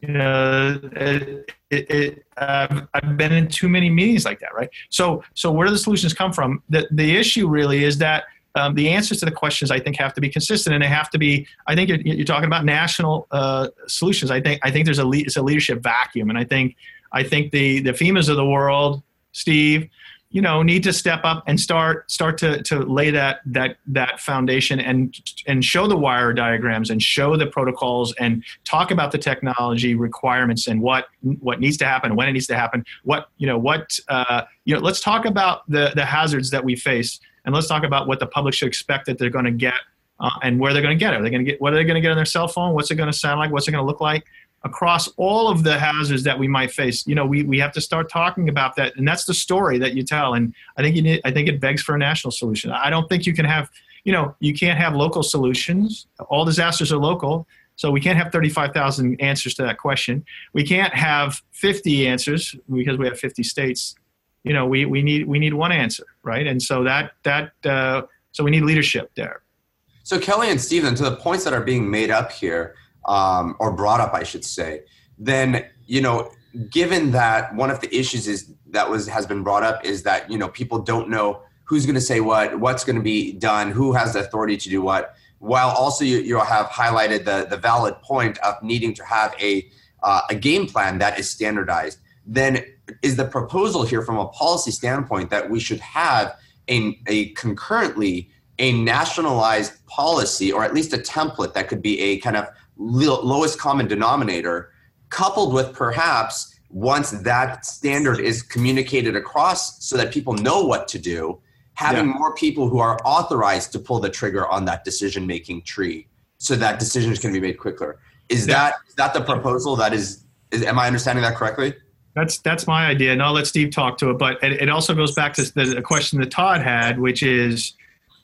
C: you know, it, it, uh, I've been in too many meetings like that, right? So so where do the solutions come from? The the issue really is that. Um, the answers to the questions I think have to be consistent, and they have to be. I think you're, you're talking about national uh, solutions. I think I think there's a le- it's a leadership vacuum, and I think I think the the FEMA's of the world, Steve, you know, need to step up and start start to to lay that that that foundation and and show the wire diagrams and show the protocols and talk about the technology requirements and what what needs to happen, when it needs to happen, what you know what uh, you know. Let's talk about the the hazards that we face, and let's talk about what the public should expect that they're going to get. Uh, and where they're going to get it. Are they going to get what are they going to get on their cell phone? What's it going to sound like? What's it going to look like? Across all of the hazards that we might face. You know, we, we have to start talking about that, and that's the story that you tell. And I think you need, I think it begs for a national solution. I don't think you can have, you know, you can't have local solutions. All disasters are local, so we can't have 35,000 answers to that question. We can't have 50 answers because we have 50 states. You know, we, we need we need one answer, right? And so that that uh, so we need leadership there.
B: So Kelly and Stephen, to the points that are being made up here um, or brought up, I should say, then you know, given that one of the issues is that was has been brought up is that you know people don't know who's going to say what, what's going to be done, who has the authority to do what. While also you, you have highlighted the the valid point of needing to have a uh, a game plan that is standardized, then is the proposal here from a policy standpoint that we should have a, a concurrently a nationalized policy or at least a template that could be a kind of lowest common denominator, coupled with perhaps once that standard is communicated across so that people know what to do, having yeah. more people who are authorized to pull the trigger on that decision making tree so that decisions can be made quicker. Is yeah. that is that the proposal that is, is am I understanding that correctly?
C: That's that's my idea, and I'll let Steve talk to it. But it, it also goes back to the, the question that Todd had, which is,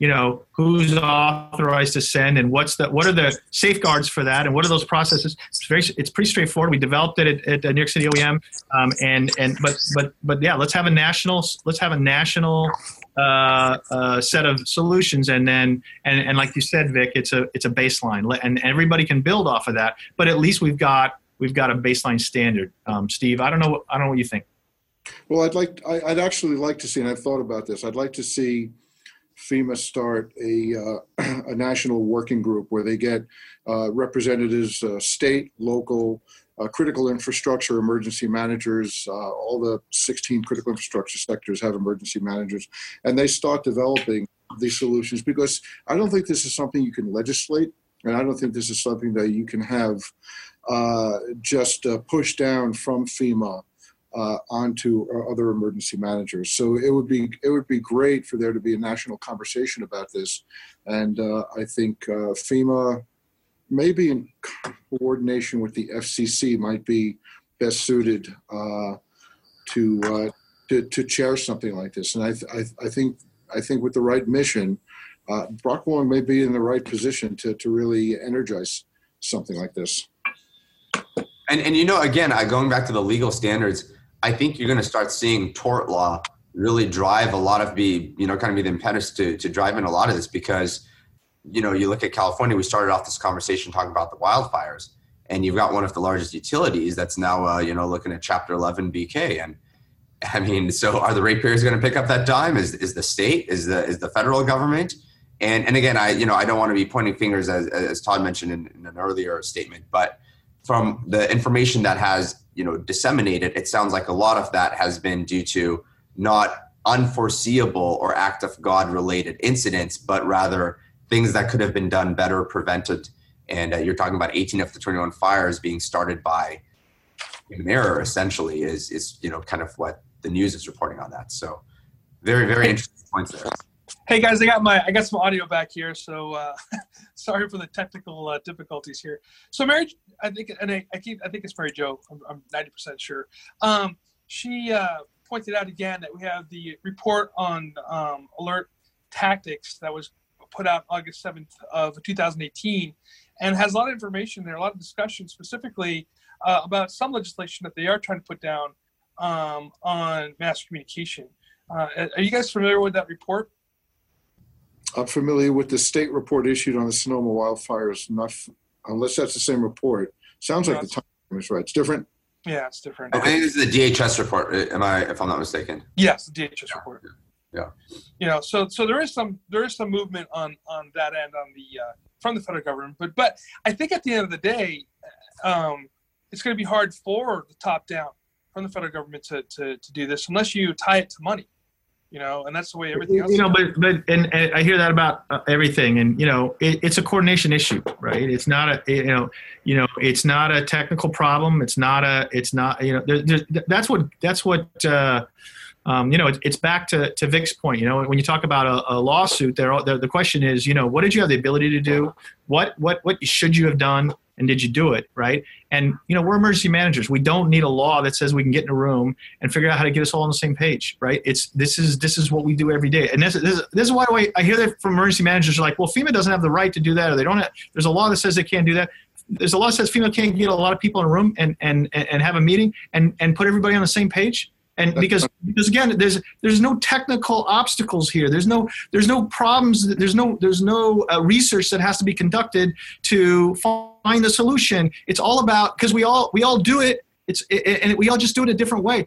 C: you know who's authorized to send and what's the what are the safeguards for that and what are those processes? It's very it's pretty straightforward. We developed it at, at new york city oem um, and and but but but yeah let's have a national let's have a national uh, uh, set of solutions and then and, and like you said vic it's a it's a baseline. And everybody can build off of that but at least we've got we've got a baseline standard. Um, steve i don't know i don't know what you think.
D: Well i'd like I, i'd actually like to see and i've thought about this i'd like to see FEMA start a, uh, a national working group where they get uh, representatives, uh, state, local, uh, critical infrastructure emergency managers. Uh, all the 16 critical infrastructure sectors have emergency managers, and they start developing these solutions because I don't think this is something you can legislate, and I don't think this is something that you can have uh, just push down from FEMA uh, onto other emergency managers. So it would be it would be great for there to be a national conversation about this, and uh, I think uh, FEMA, maybe in coordination with the FCC, might be best suited uh, to, uh, to to chair something like this. And I I, I think I think with the right mission, uh, Brock Long may be in the right position to to really energize something like this.
B: And, and you know, again, going back to the legal standards, I think you're going to start seeing tort law really drive a lot of be you know kind of be the impetus to to drive in a lot of this because you know you look at California. We started off this conversation talking about the wildfires, and you've got one of the largest utilities that's now uh, you know looking at Chapter 11 BK and. I mean, so are the ratepayers going to pick up that dime? Is is the state? Is the is the federal government? And and again, I you know I don't want to be pointing fingers as as Todd mentioned in, in an earlier statement, but from the information that has you know disseminated it sounds like a lot of that has been due to not unforeseeable or act of god related incidents but rather things that could have been done better prevented. And uh, you're talking about 18 of the 21 fires being started by an error essentially is is you know kind of what the news is reporting on that. So very very interesting points there
A: Hey guys, I got my I got some audio back here, so uh, sorry for the technical uh, difficulties here. So Mary, I think, and I, I keep I think it's Mary Jo. I'm ninety percent sure. Um, she uh, pointed out again that we have the report on um, alert tactics that was put out August seventh of 2018, and has a lot of information there, a lot of discussion specifically uh, about some legislation that they are trying to put down um, on mass communication. Uh, are you guys familiar with that report?
D: I'm familiar with the state report issued on the Sonoma wildfires, not, unless that's the same report. Sounds like the time is right. It's different.
A: Yeah, it's different.
B: I think this is the DHS report. uh, Am I, if I'm not mistaken?
A: Yes, the DHS report.
B: Yeah.
A: You know, so so there is some there is some movement on on that end on the uh, from the federal government, but but I think at the end of the day, um, it's going to be hard for the top down from the federal government to, to to do this unless you tie it to money. You know, and that's the way everything else.
C: You know, but but and, and I hear that about uh, everything, and you know, it, it's a coordination issue, right? It's not a you know, you know, it's not a technical problem. It's not a, it's not you know, there, there, that's what that's what. Uh, um, you know, it, it's back to, to Vic's point. You know, when you talk about a, a lawsuit, there, the, the question is, you know, what did you have the ability to do? What what what should you have done? And did you do it right? And you know, we're emergency managers. We don't need a law that says we can get in a room and figure out how to get us all on the same page, right? It's this is this is what we do every day. And this, this, this is why I hear that from emergency managers are like, well, FEMA doesn't have the right to do that, or they don't. Have, there's a law that says they can't do that there's a law that says FEMA can't get a lot of people in a room and and and have a meeting and and put everybody on the same page and because because again there's there's no technical obstacles here. There's no there's no problems there's no there's no uh, research that has to be conducted to find the solution. It's all about because we all we all do it. It's it, and we all just do it a different way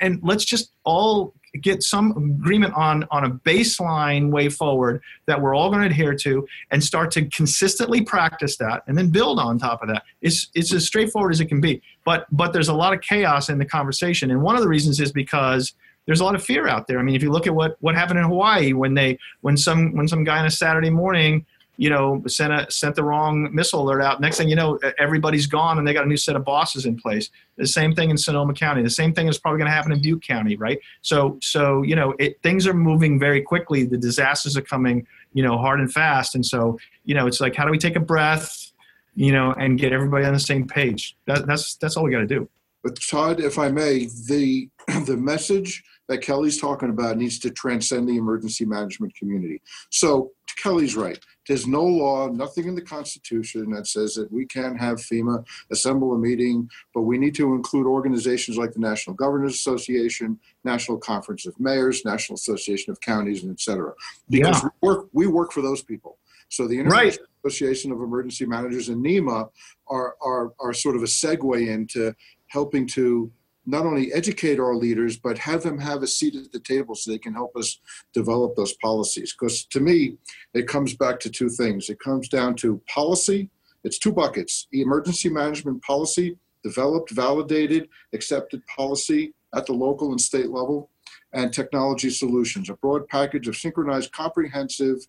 C: and let's just all get some agreement on on a baseline way forward that we're all going to adhere to and start to consistently practice that and then build on top of that. It's it's as straightforward as it can be. But but there's a lot of chaos in the conversation. And one of the reasons is because there's a lot of fear out there. I mean if you look at what what happened in hawaii when they when some when some guy on a saturday morning you know, sent a sent the wrong missile alert out. Next thing you know, everybody's gone and they got a new set of bosses in place. The same thing in Sonoma County. The same thing is probably going to happen in Butte County, right? So, so you know, it, things are moving very quickly. The disasters are coming, you know, hard and fast. And so, you know, it's like, how do we take a breath, you know, and get everybody on the same page? That, that's that's all we got to do.
D: But Todd, if I may, the the message that Kelly's talking about needs to transcend the emergency management community. So Kelly's right. There's no law, nothing in the Constitution that says that we can't have FEMA assemble a meeting, but we need to include organizations like the National Governors Association, National Conference of Mayors, National Association of Counties, and et cetera. Because
C: Yeah.
D: we work we work for those people. So the
C: Right.
D: Association of Emergency Managers and NEMA are, are, are sort of a segue into helping to not only educate our leaders, but have them have a seat at the table so they can help us develop those policies. Because to me, it comes back to two things. It comes down to policy. It's two buckets emergency management policy, developed, validated, accepted policy at the local and state level, and technology solutions, a broad package of synchronized, comprehensive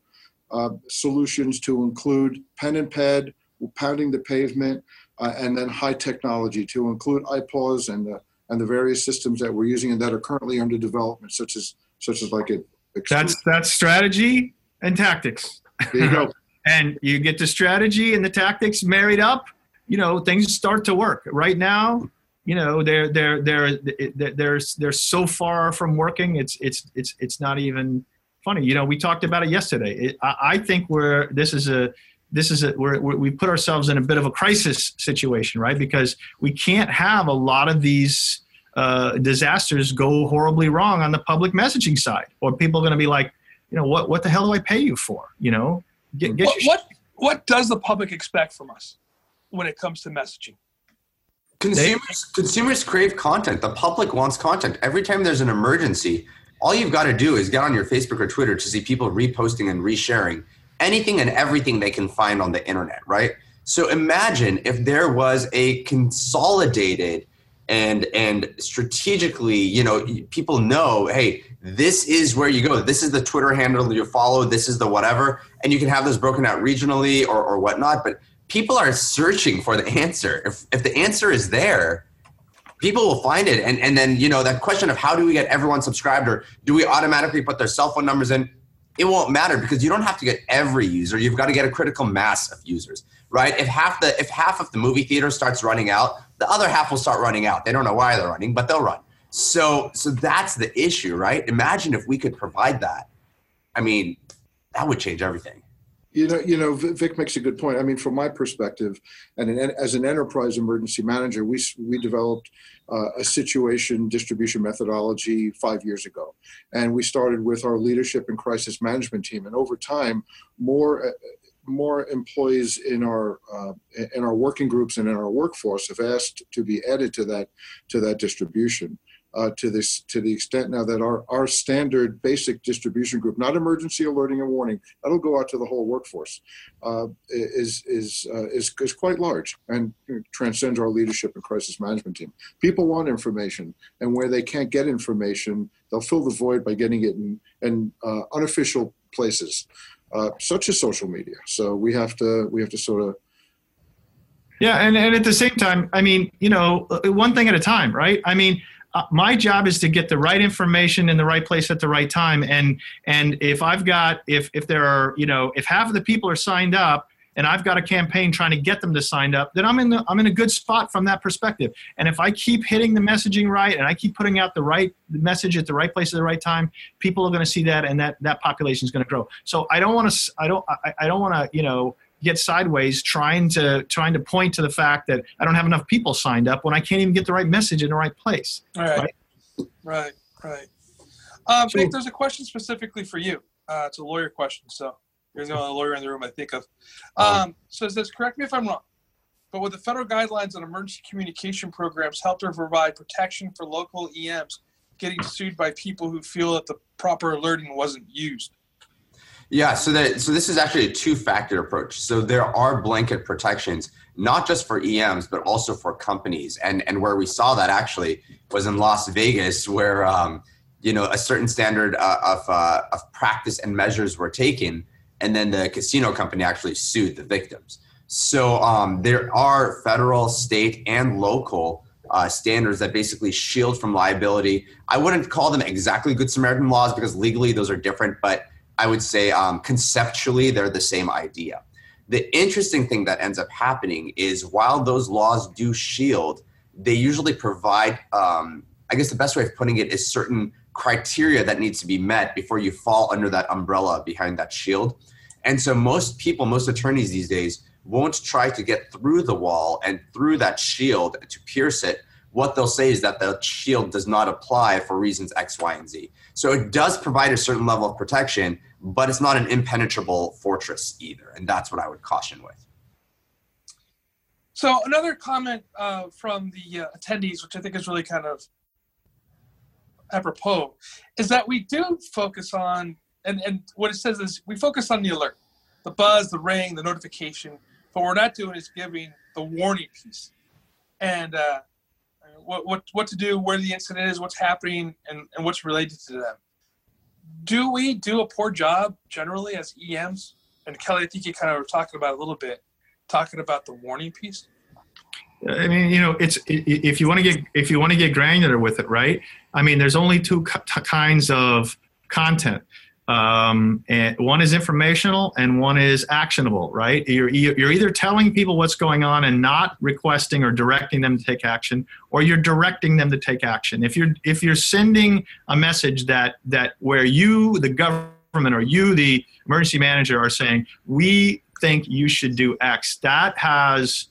D: uh, solutions to include pen and pad, pounding the pavement, uh, and then high technology to include IPAWS and the, and the various systems that we're using and that are currently under development, such as such as like it.
C: That's that's strategy and tactics.
D: there you go.
C: and you get the strategy and the tactics married up, you know, things start to work. Right now, you know, they're they're they're they're they're, they're so far from working. It's it's it's it's not even funny. You know, we talked about it yesterday. It, I, I think we're this is a this is a we're, we're, we put ourselves in a bit of a crisis situation, right? Because we can't have a lot of these uh, disasters go horribly wrong on the public messaging side, or people are going to be like, you know, what what the hell do I pay you for? You know, get, get
A: What,
C: your
A: what what does the public expect from us when it comes to messaging?
B: Consumers, consumers crave content. The public wants content. Every time there's an emergency, all you've got to do is get on your Facebook or Twitter to see people reposting and resharing anything and everything they can find on the internet, right? So imagine if there was a consolidated and and strategically, you know, people know, hey, this is where you go. This is the Twitter handle you follow. This is the whatever, and you can have those broken out regionally or or whatnot. But people are searching for the answer. If if the answer is there, people will find it. And and then you know that question of how do we get everyone subscribed or do we automatically put their cell phone numbers in? It won't matter because you don't have to get every user. You've got to get a critical mass of users, right? If half the if half of the movie theater starts running out, the other half will start running out. They don't know why they're running, but they'll run. So so that's the issue, right? Imagine if we could provide that. I mean, that would change everything.
D: You know, you know, Vic makes a good point. I mean, from my perspective, and an, as an enterprise emergency manager, we we developed uh, a situation distribution methodology five years ago, and we started with our leadership and crisis management team. And over time, more uh, more employees in our uh, in our working groups and in our workforce have asked to be added to that to that distribution uh, to this to the extent now that our, our standard basic distribution group, not emergency alerting and warning, that'll go out to the whole workforce, uh, is is, uh, is is quite large and transcends our leadership and crisis management team. People want information, and where they can't get information, they'll fill the void by getting it in, in uh, unofficial places, uh, such as social media. So we have to we have to sort of
C: yeah, and, and at the same time, I mean, you know, uh, one thing at a time, right? I mean, uh, my job is to get the right information in the right place at the right time. And and if i've got if if there are you know if half of the people are signed up and i've got a campaign trying to get them to sign up then i'm in the i'm in a good spot from that perspective. And if i keep hitting the messaging right and i keep putting out the right message at the right place at the right time people are going to see that and that that population is going to grow. So i don't want to i don't i, I don't want to you know get sideways trying to trying to point to the fact that I don't have enough people signed up when I can't even get the right message in the right place.
A: Right, right, right. right. Um, so, Vic, there's a question specifically for you. Uh, it's a lawyer question, so you're the only lawyer in the room I think of. Um, so it says, correct me if I'm wrong, but with the federal guidelines on emergency communication programs help to provide protection for local EMs getting sued by people who feel that the proper alerting wasn't used.
B: Yeah, so that so this is actually a two-factor approach. So there are blanket protections, not just for EMs, but also for companies. And and where we saw that actually was in Las Vegas, where um, you know a certain standard uh, of uh, of practice and measures were taken, and then the casino company actually sued the victims. So um, there are federal, state, and local uh, standards that basically shield from liability. I wouldn't call them exactly Good Samaritan laws because legally those are different, but I would say um, conceptually they're the same idea. The interesting thing that ends up happening is while those laws do shield, they usually provide, um, I guess the best way of putting it is certain criteria that needs to be met before you fall under that umbrella behind that shield. And so most people, most attorneys these days won't try to get through the wall and through that shield to pierce it. What they'll say is that the shield does not apply for reasons X, Y, and Z. So it does provide a certain level of protection, but it's not an impenetrable fortress either. And that's what I would caution with.
A: So another comment uh, from the uh, attendees, which I think is really kind of apropos, is that we do focus on, and, and what it says is we focus on the alert, the buzz, the ring, the notification, but what we're not doing is giving the warning piece. And uh, what, what, what to do, where the incident is, what's happening, and, and what's related to them. Do we do a poor job generally as EMs? And Kelly, I think you kind of were talking about a little bit, talking about the warning piece.
C: I mean, you know, it's if you want to get if you want to get granular with it, right? I mean, there's only two kinds of content um, and one is informational and one is actionable right? You're, you're either telling people what's going on and not requesting or directing them to take action or you're directing them to take action. If you're if you're sending a message that that where you the government or you the emergency manager are saying we think you should do x that has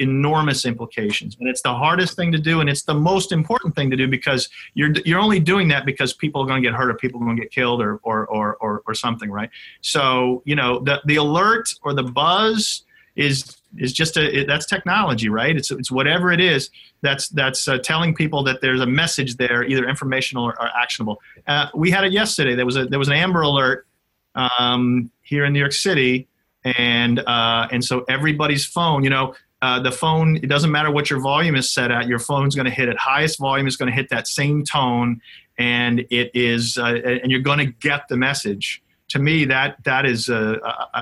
C: enormous implications. And it's the hardest thing to do and it's the most important thing to do because you're you're only doing that because people are going to get hurt or people are going to get killed or or or or, or something right? So you know the the alert or the buzz is is just a it, that's technology right? It's it's whatever it is that's that's uh, telling people that there's a message there either informational or, or actionable. Uh, we had it yesterday. There was a there was an amber alert um, here in new york city and uh, and so everybody's phone, you know, uh, the phone. It doesn't matter what your volume is set at. Your phone's going to hit at highest volume. Is going to hit that same tone, and it is, uh, and you're going to get the message. To me, that that is, uh,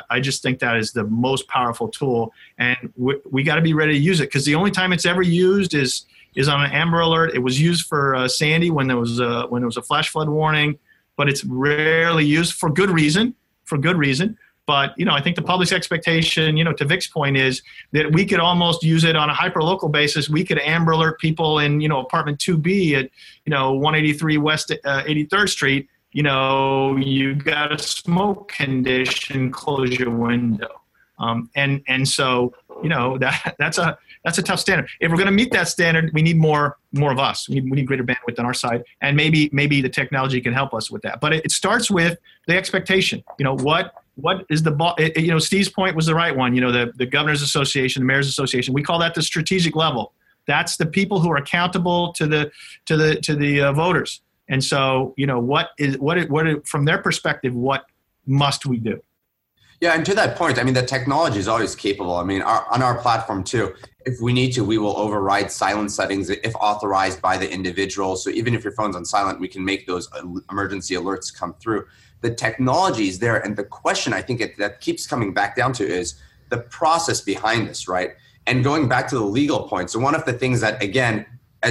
C: I just think that is the most powerful tool, and we, we got to be ready to use it because the only time it's ever used is is on an Amber Alert. It was used for uh, Sandy when there was a, when there was a flash flood warning, but it's rarely used for good reason. For good reason but you know, I think the public's expectation, you know, to Vic's point is that we could almost use it on a hyperlocal basis. We could Amber Alert people in you know apartment 2B at you know 183 West uh, 83rd Street, you know, you got a smoke condition, close your window. Um, and and so you know that that's a that's a tough standard. If we're going to meet that standard, we need more more of us. We need, we need greater bandwidth on our side, and maybe maybe the technology can help us with that. But it, it starts with the expectation. You know what what is the ball? You know Steve's point was the right one. You know the the governors association, the mayors association. We call that the strategic level. That's the people who are accountable to the to the to the uh, voters. And so you know what is what what from their perspective, what must we do?
B: Yeah, and to that point, I mean, the technology is always capable. I mean, our, on our platform too, if we need to, we will override silent settings if authorized by the individual. So even if your phone's on silent, we can make those emergency alerts come through. The technology is there, and the question I think it, that keeps coming back down to is the process behind this, right? And going back to the legal point, so one of the things that again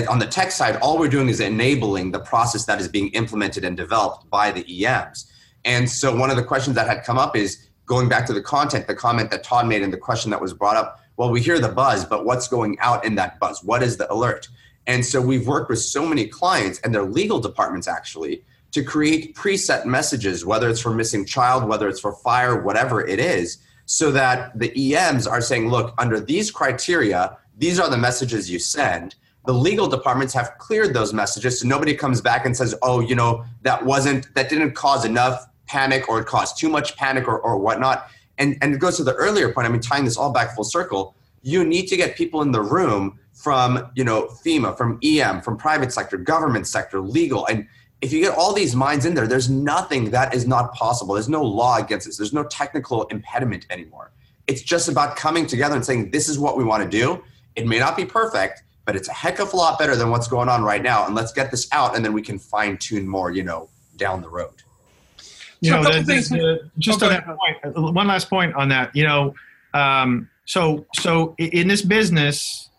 B: on the tech side, all we're doing is enabling the process that is being implemented and developed by the EMs. And so one of the questions that had come up is going back to the content, the comment that Todd made and the question that was brought up, well, we hear the buzz, but what's going out in that buzz? What is the alert? And so we've worked with so many clients and their legal departments actually to create preset messages, whether it's for missing child, whether it's for fire, whatever it is, so that the EMs are saying, look, under these criteria, these are the messages you send. The legal departments have cleared those messages so nobody comes back and says, oh, you know, that wasn't, that didn't cause enough panic or it caused too much panic or, or whatnot. And, and it goes to the earlier point, I mean, tying this all back full circle, you need to get people in the room from, you know, FEMA, from EM, from private sector, government sector, legal. And if you get all these minds in there, there's nothing that is not possible. There's no law against this. There's no technical impediment anymore. It's just about coming together and saying, this is what we want to do. It may not be perfect, but it's a heck of a lot better than what's going on right now. And let's get this out, and then we can fine tune more, you know, down the road.
C: You so know, the, the, the, just on that uh, one last point on that. You know, um, so so in this business,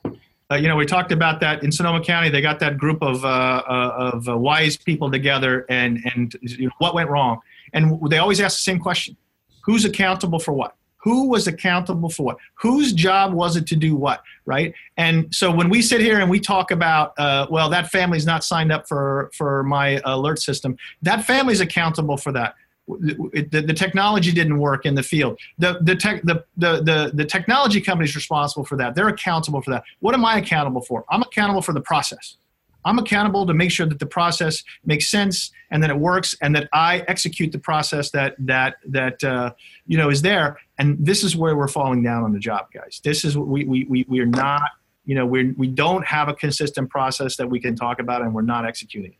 C: uh, you know, we talked about that in Sonoma County. They got that group of uh, uh, of uh, wise people together, and and you know, what went wrong. And they always ask the same question: Who's accountable for what? Who was accountable for what? Whose job was it to do what? Right? And so when we sit here and we talk about, uh, well, that family's not signed up for for my alert system. That family's accountable for that the, the, technology didn't work in the field. The, the, tech, the, the, the, the technology company is responsible for that. They're accountable for that. What am I accountable for? I'm accountable for the process. I'm accountable to make sure that the process makes sense and that it works and that I execute the process that that that uh, you know is there. And this is where we're falling down on the job, guys. This is we we we, we are not you know we we don't have a consistent process that we can talk about and we're not executing.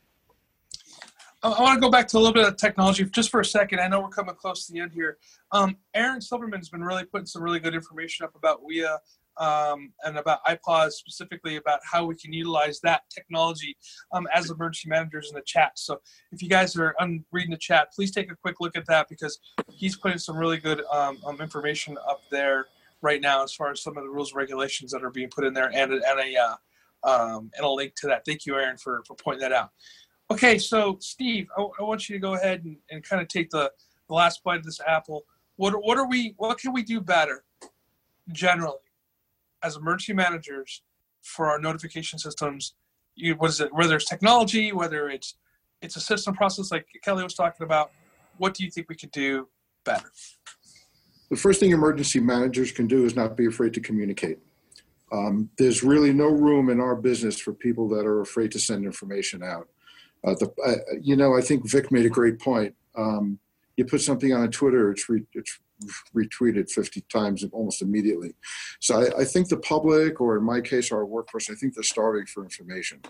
A: I want to go back to a little bit of technology just for a second. I know we're coming close to the end here. Um, Aaron Silverman's been really putting some really good information up about WEA um, and about IPAWS specifically about how we can utilize that technology um, as emergency managers in the chat. So if you guys are un- reading the chat, please take a quick look at that because he's putting some really good um, um, information up there right now as far as some of the rules and regulations that are being put in there and, and a uh, um, and a link to that. Thank you, Aaron, for, for pointing that out. Okay, so Steve, I, I want you to go ahead and, and kind of take the, the last bite of this apple. What what are we? What can we do better, generally, as emergency managers for our notification systems? You, what is it? Whether it's technology, whether it's it's a system process like Kelly was talking about. What do you think we could do better?
D: The first thing emergency managers can do is not be afraid to communicate. Um, there's really no room in our business for people that are afraid to send information out. Uh, the, uh, you know, I think Vic made a great point. Um, you put something on Twitter, it's, re, it's retweeted 50 times almost immediately. So I, I, think the public, or in my case, our workforce, I think they're starving for information.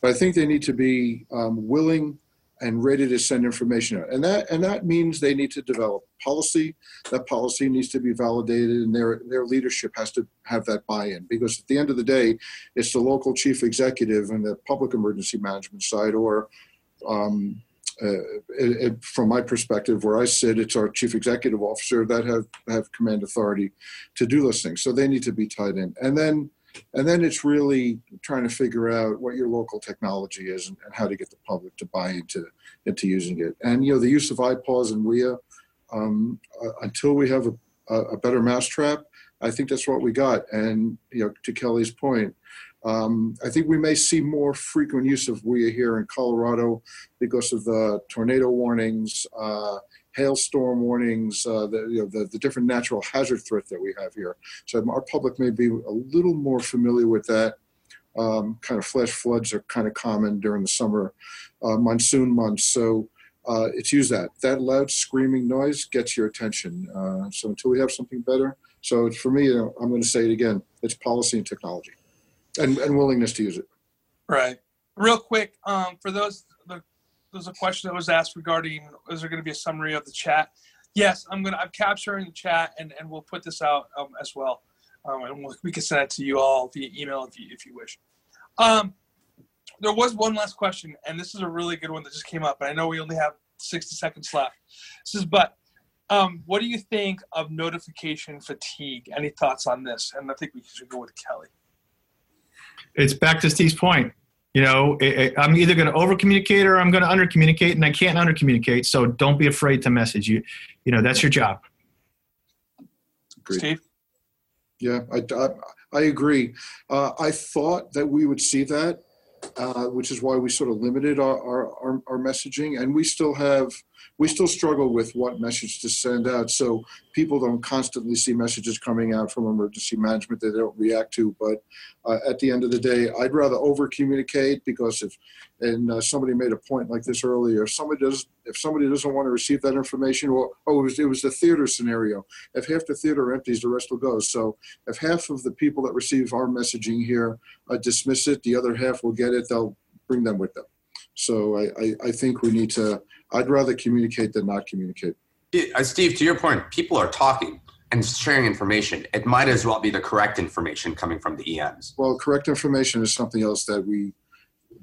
D: But I think they need to be um, willing and ready to send information out. And that and that means they need to develop policy. That policy needs to be validated, and their their leadership has to have that buy-in. Because at the end of the day, it's the local chief executive and the public emergency management side, or um, uh, it, it, from my perspective, where I sit, it's our chief executive officer that have have command authority to do those things. So they need to be tied in, and then and then it's really trying to figure out what your local technology is and, and, how to get the public to buy into into using it. And you know, the use of IPAWS and WEA, um, uh, until we have a, a, better mousetrap, I think that's what we got. And you know, to Kelly's point, Um, I think we may see more frequent use of WEA here in Colorado because of the tornado warnings, uh, hailstorm warnings, uh, the, you know, the, the different natural hazard threat that we have here. So our public may be a little more familiar with that. Um, kind of flash floods are kind of common during the summer uh, monsoon months. So uh, it's use that. That loud screaming noise gets your attention. Uh, so until we have something better, so for me, you know, I'm going to say it again: it's policy and technology, and, and willingness to use it.
A: Right. Real quick, um, for those, there's a question that was asked regarding: is there going to be a summary of the chat? Yes, I'm gonna. I'm capturing the chat, and, and we'll put this out um, as well, um, and we'll, we can send it to you all via email if you if you wish. Um, there was one last question, and this is a really good one that just came up. And I know we only have 60 seconds left. This is, but um, what do you think of notification fatigue? Any thoughts on this? And I think we should go with Kelly.
C: It's back to Steve's point. You know, it, it, I'm either going to over communicate or I'm going to under communicate, and I can't under communicate. So don't be afraid to message you. You know, that's your job.
D: Agreed.
A: Steve?
D: Yeah, I, I, I agree. Uh, I thought that we would see that, uh, which is why we sort of limited our, our, our, our messaging, and we still have we still struggle with what message to send out. So people don't constantly see messages coming out from emergency management that they don't react to. But uh, at the end of the day, I'd rather over communicate because if, and uh, somebody made a point like this earlier, if somebody does, if somebody doesn't want to receive that information, well, oh, it was, it was the theater scenario. If half the theater empties, the rest will go. So if half of the people that receive our messaging here uh, dismiss it, the other half will get it. They'll bring them with them. So I, I, I think we need to, I'd rather communicate than not communicate.
B: Uh, Steve, to your point, people are talking and sharing information. It might as well be the correct information coming from the EMs.
D: Well, correct information is something else that we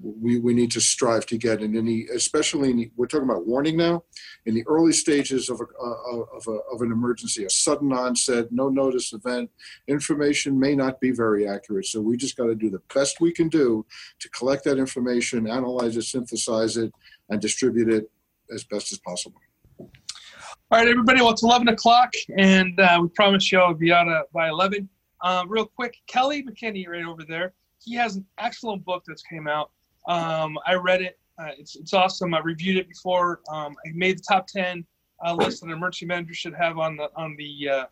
D: we, we need to strive to get in any, especially in, we're talking about warning now, in the early stages of, a, uh, of, a, of an emergency, a sudden onset, no notice event, information may not be very accurate. So we just got to do the best we can do to collect that information, analyze it, synthesize it, and distribute it as best as possible.
A: All right, everybody. Well, it's 11 o'clock, and uh, we promise you would be out uh, by 11. Uh, real quick, Kelly McKinney, right over there, he has an excellent book that's came out. Um, I read it. Uh, it's, it's awesome. I reviewed it before. Um, I made the top 10 uh, list that an emergency manager should have on the on the uh,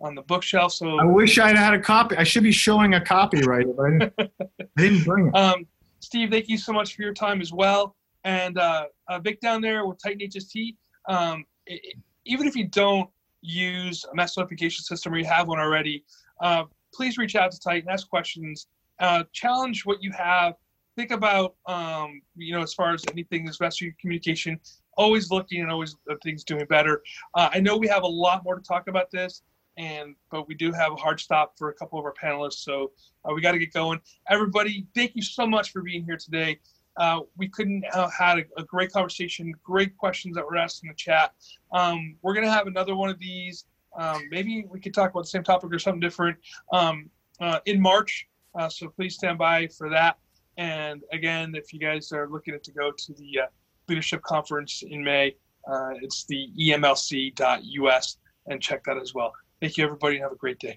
A: on the bookshelf. So
C: I wish I had a copy. I should be showing a copy right, but I didn't, I didn't bring it.
A: Um, Steve, thank you so much for your time as well. And uh, uh, Vic down there with Titan HST, um, it, even if you don't use a mass notification system or you have one already, uh, please reach out to Titan, ask questions, uh, challenge what you have. Think about, um, you know, as far as anything, especially communication, always looking and always things doing better. Uh, I know we have a lot more to talk about this, and but we do have a hard stop for a couple of our panelists, so uh, we got to get going. Everybody, thank you so much for being here today. Uh, we couldn't have had a, a, great conversation, great questions that were asked in the chat. Um, we're going to have another one of these. Um, maybe we could talk about the same topic or something different um, uh, in March. Uh, so please stand by for that. And again, if you guys are looking to go to the uh, leadership conference in May, uh, it's the emlc.us and check that as well. Thank you, everybody, and have a great day.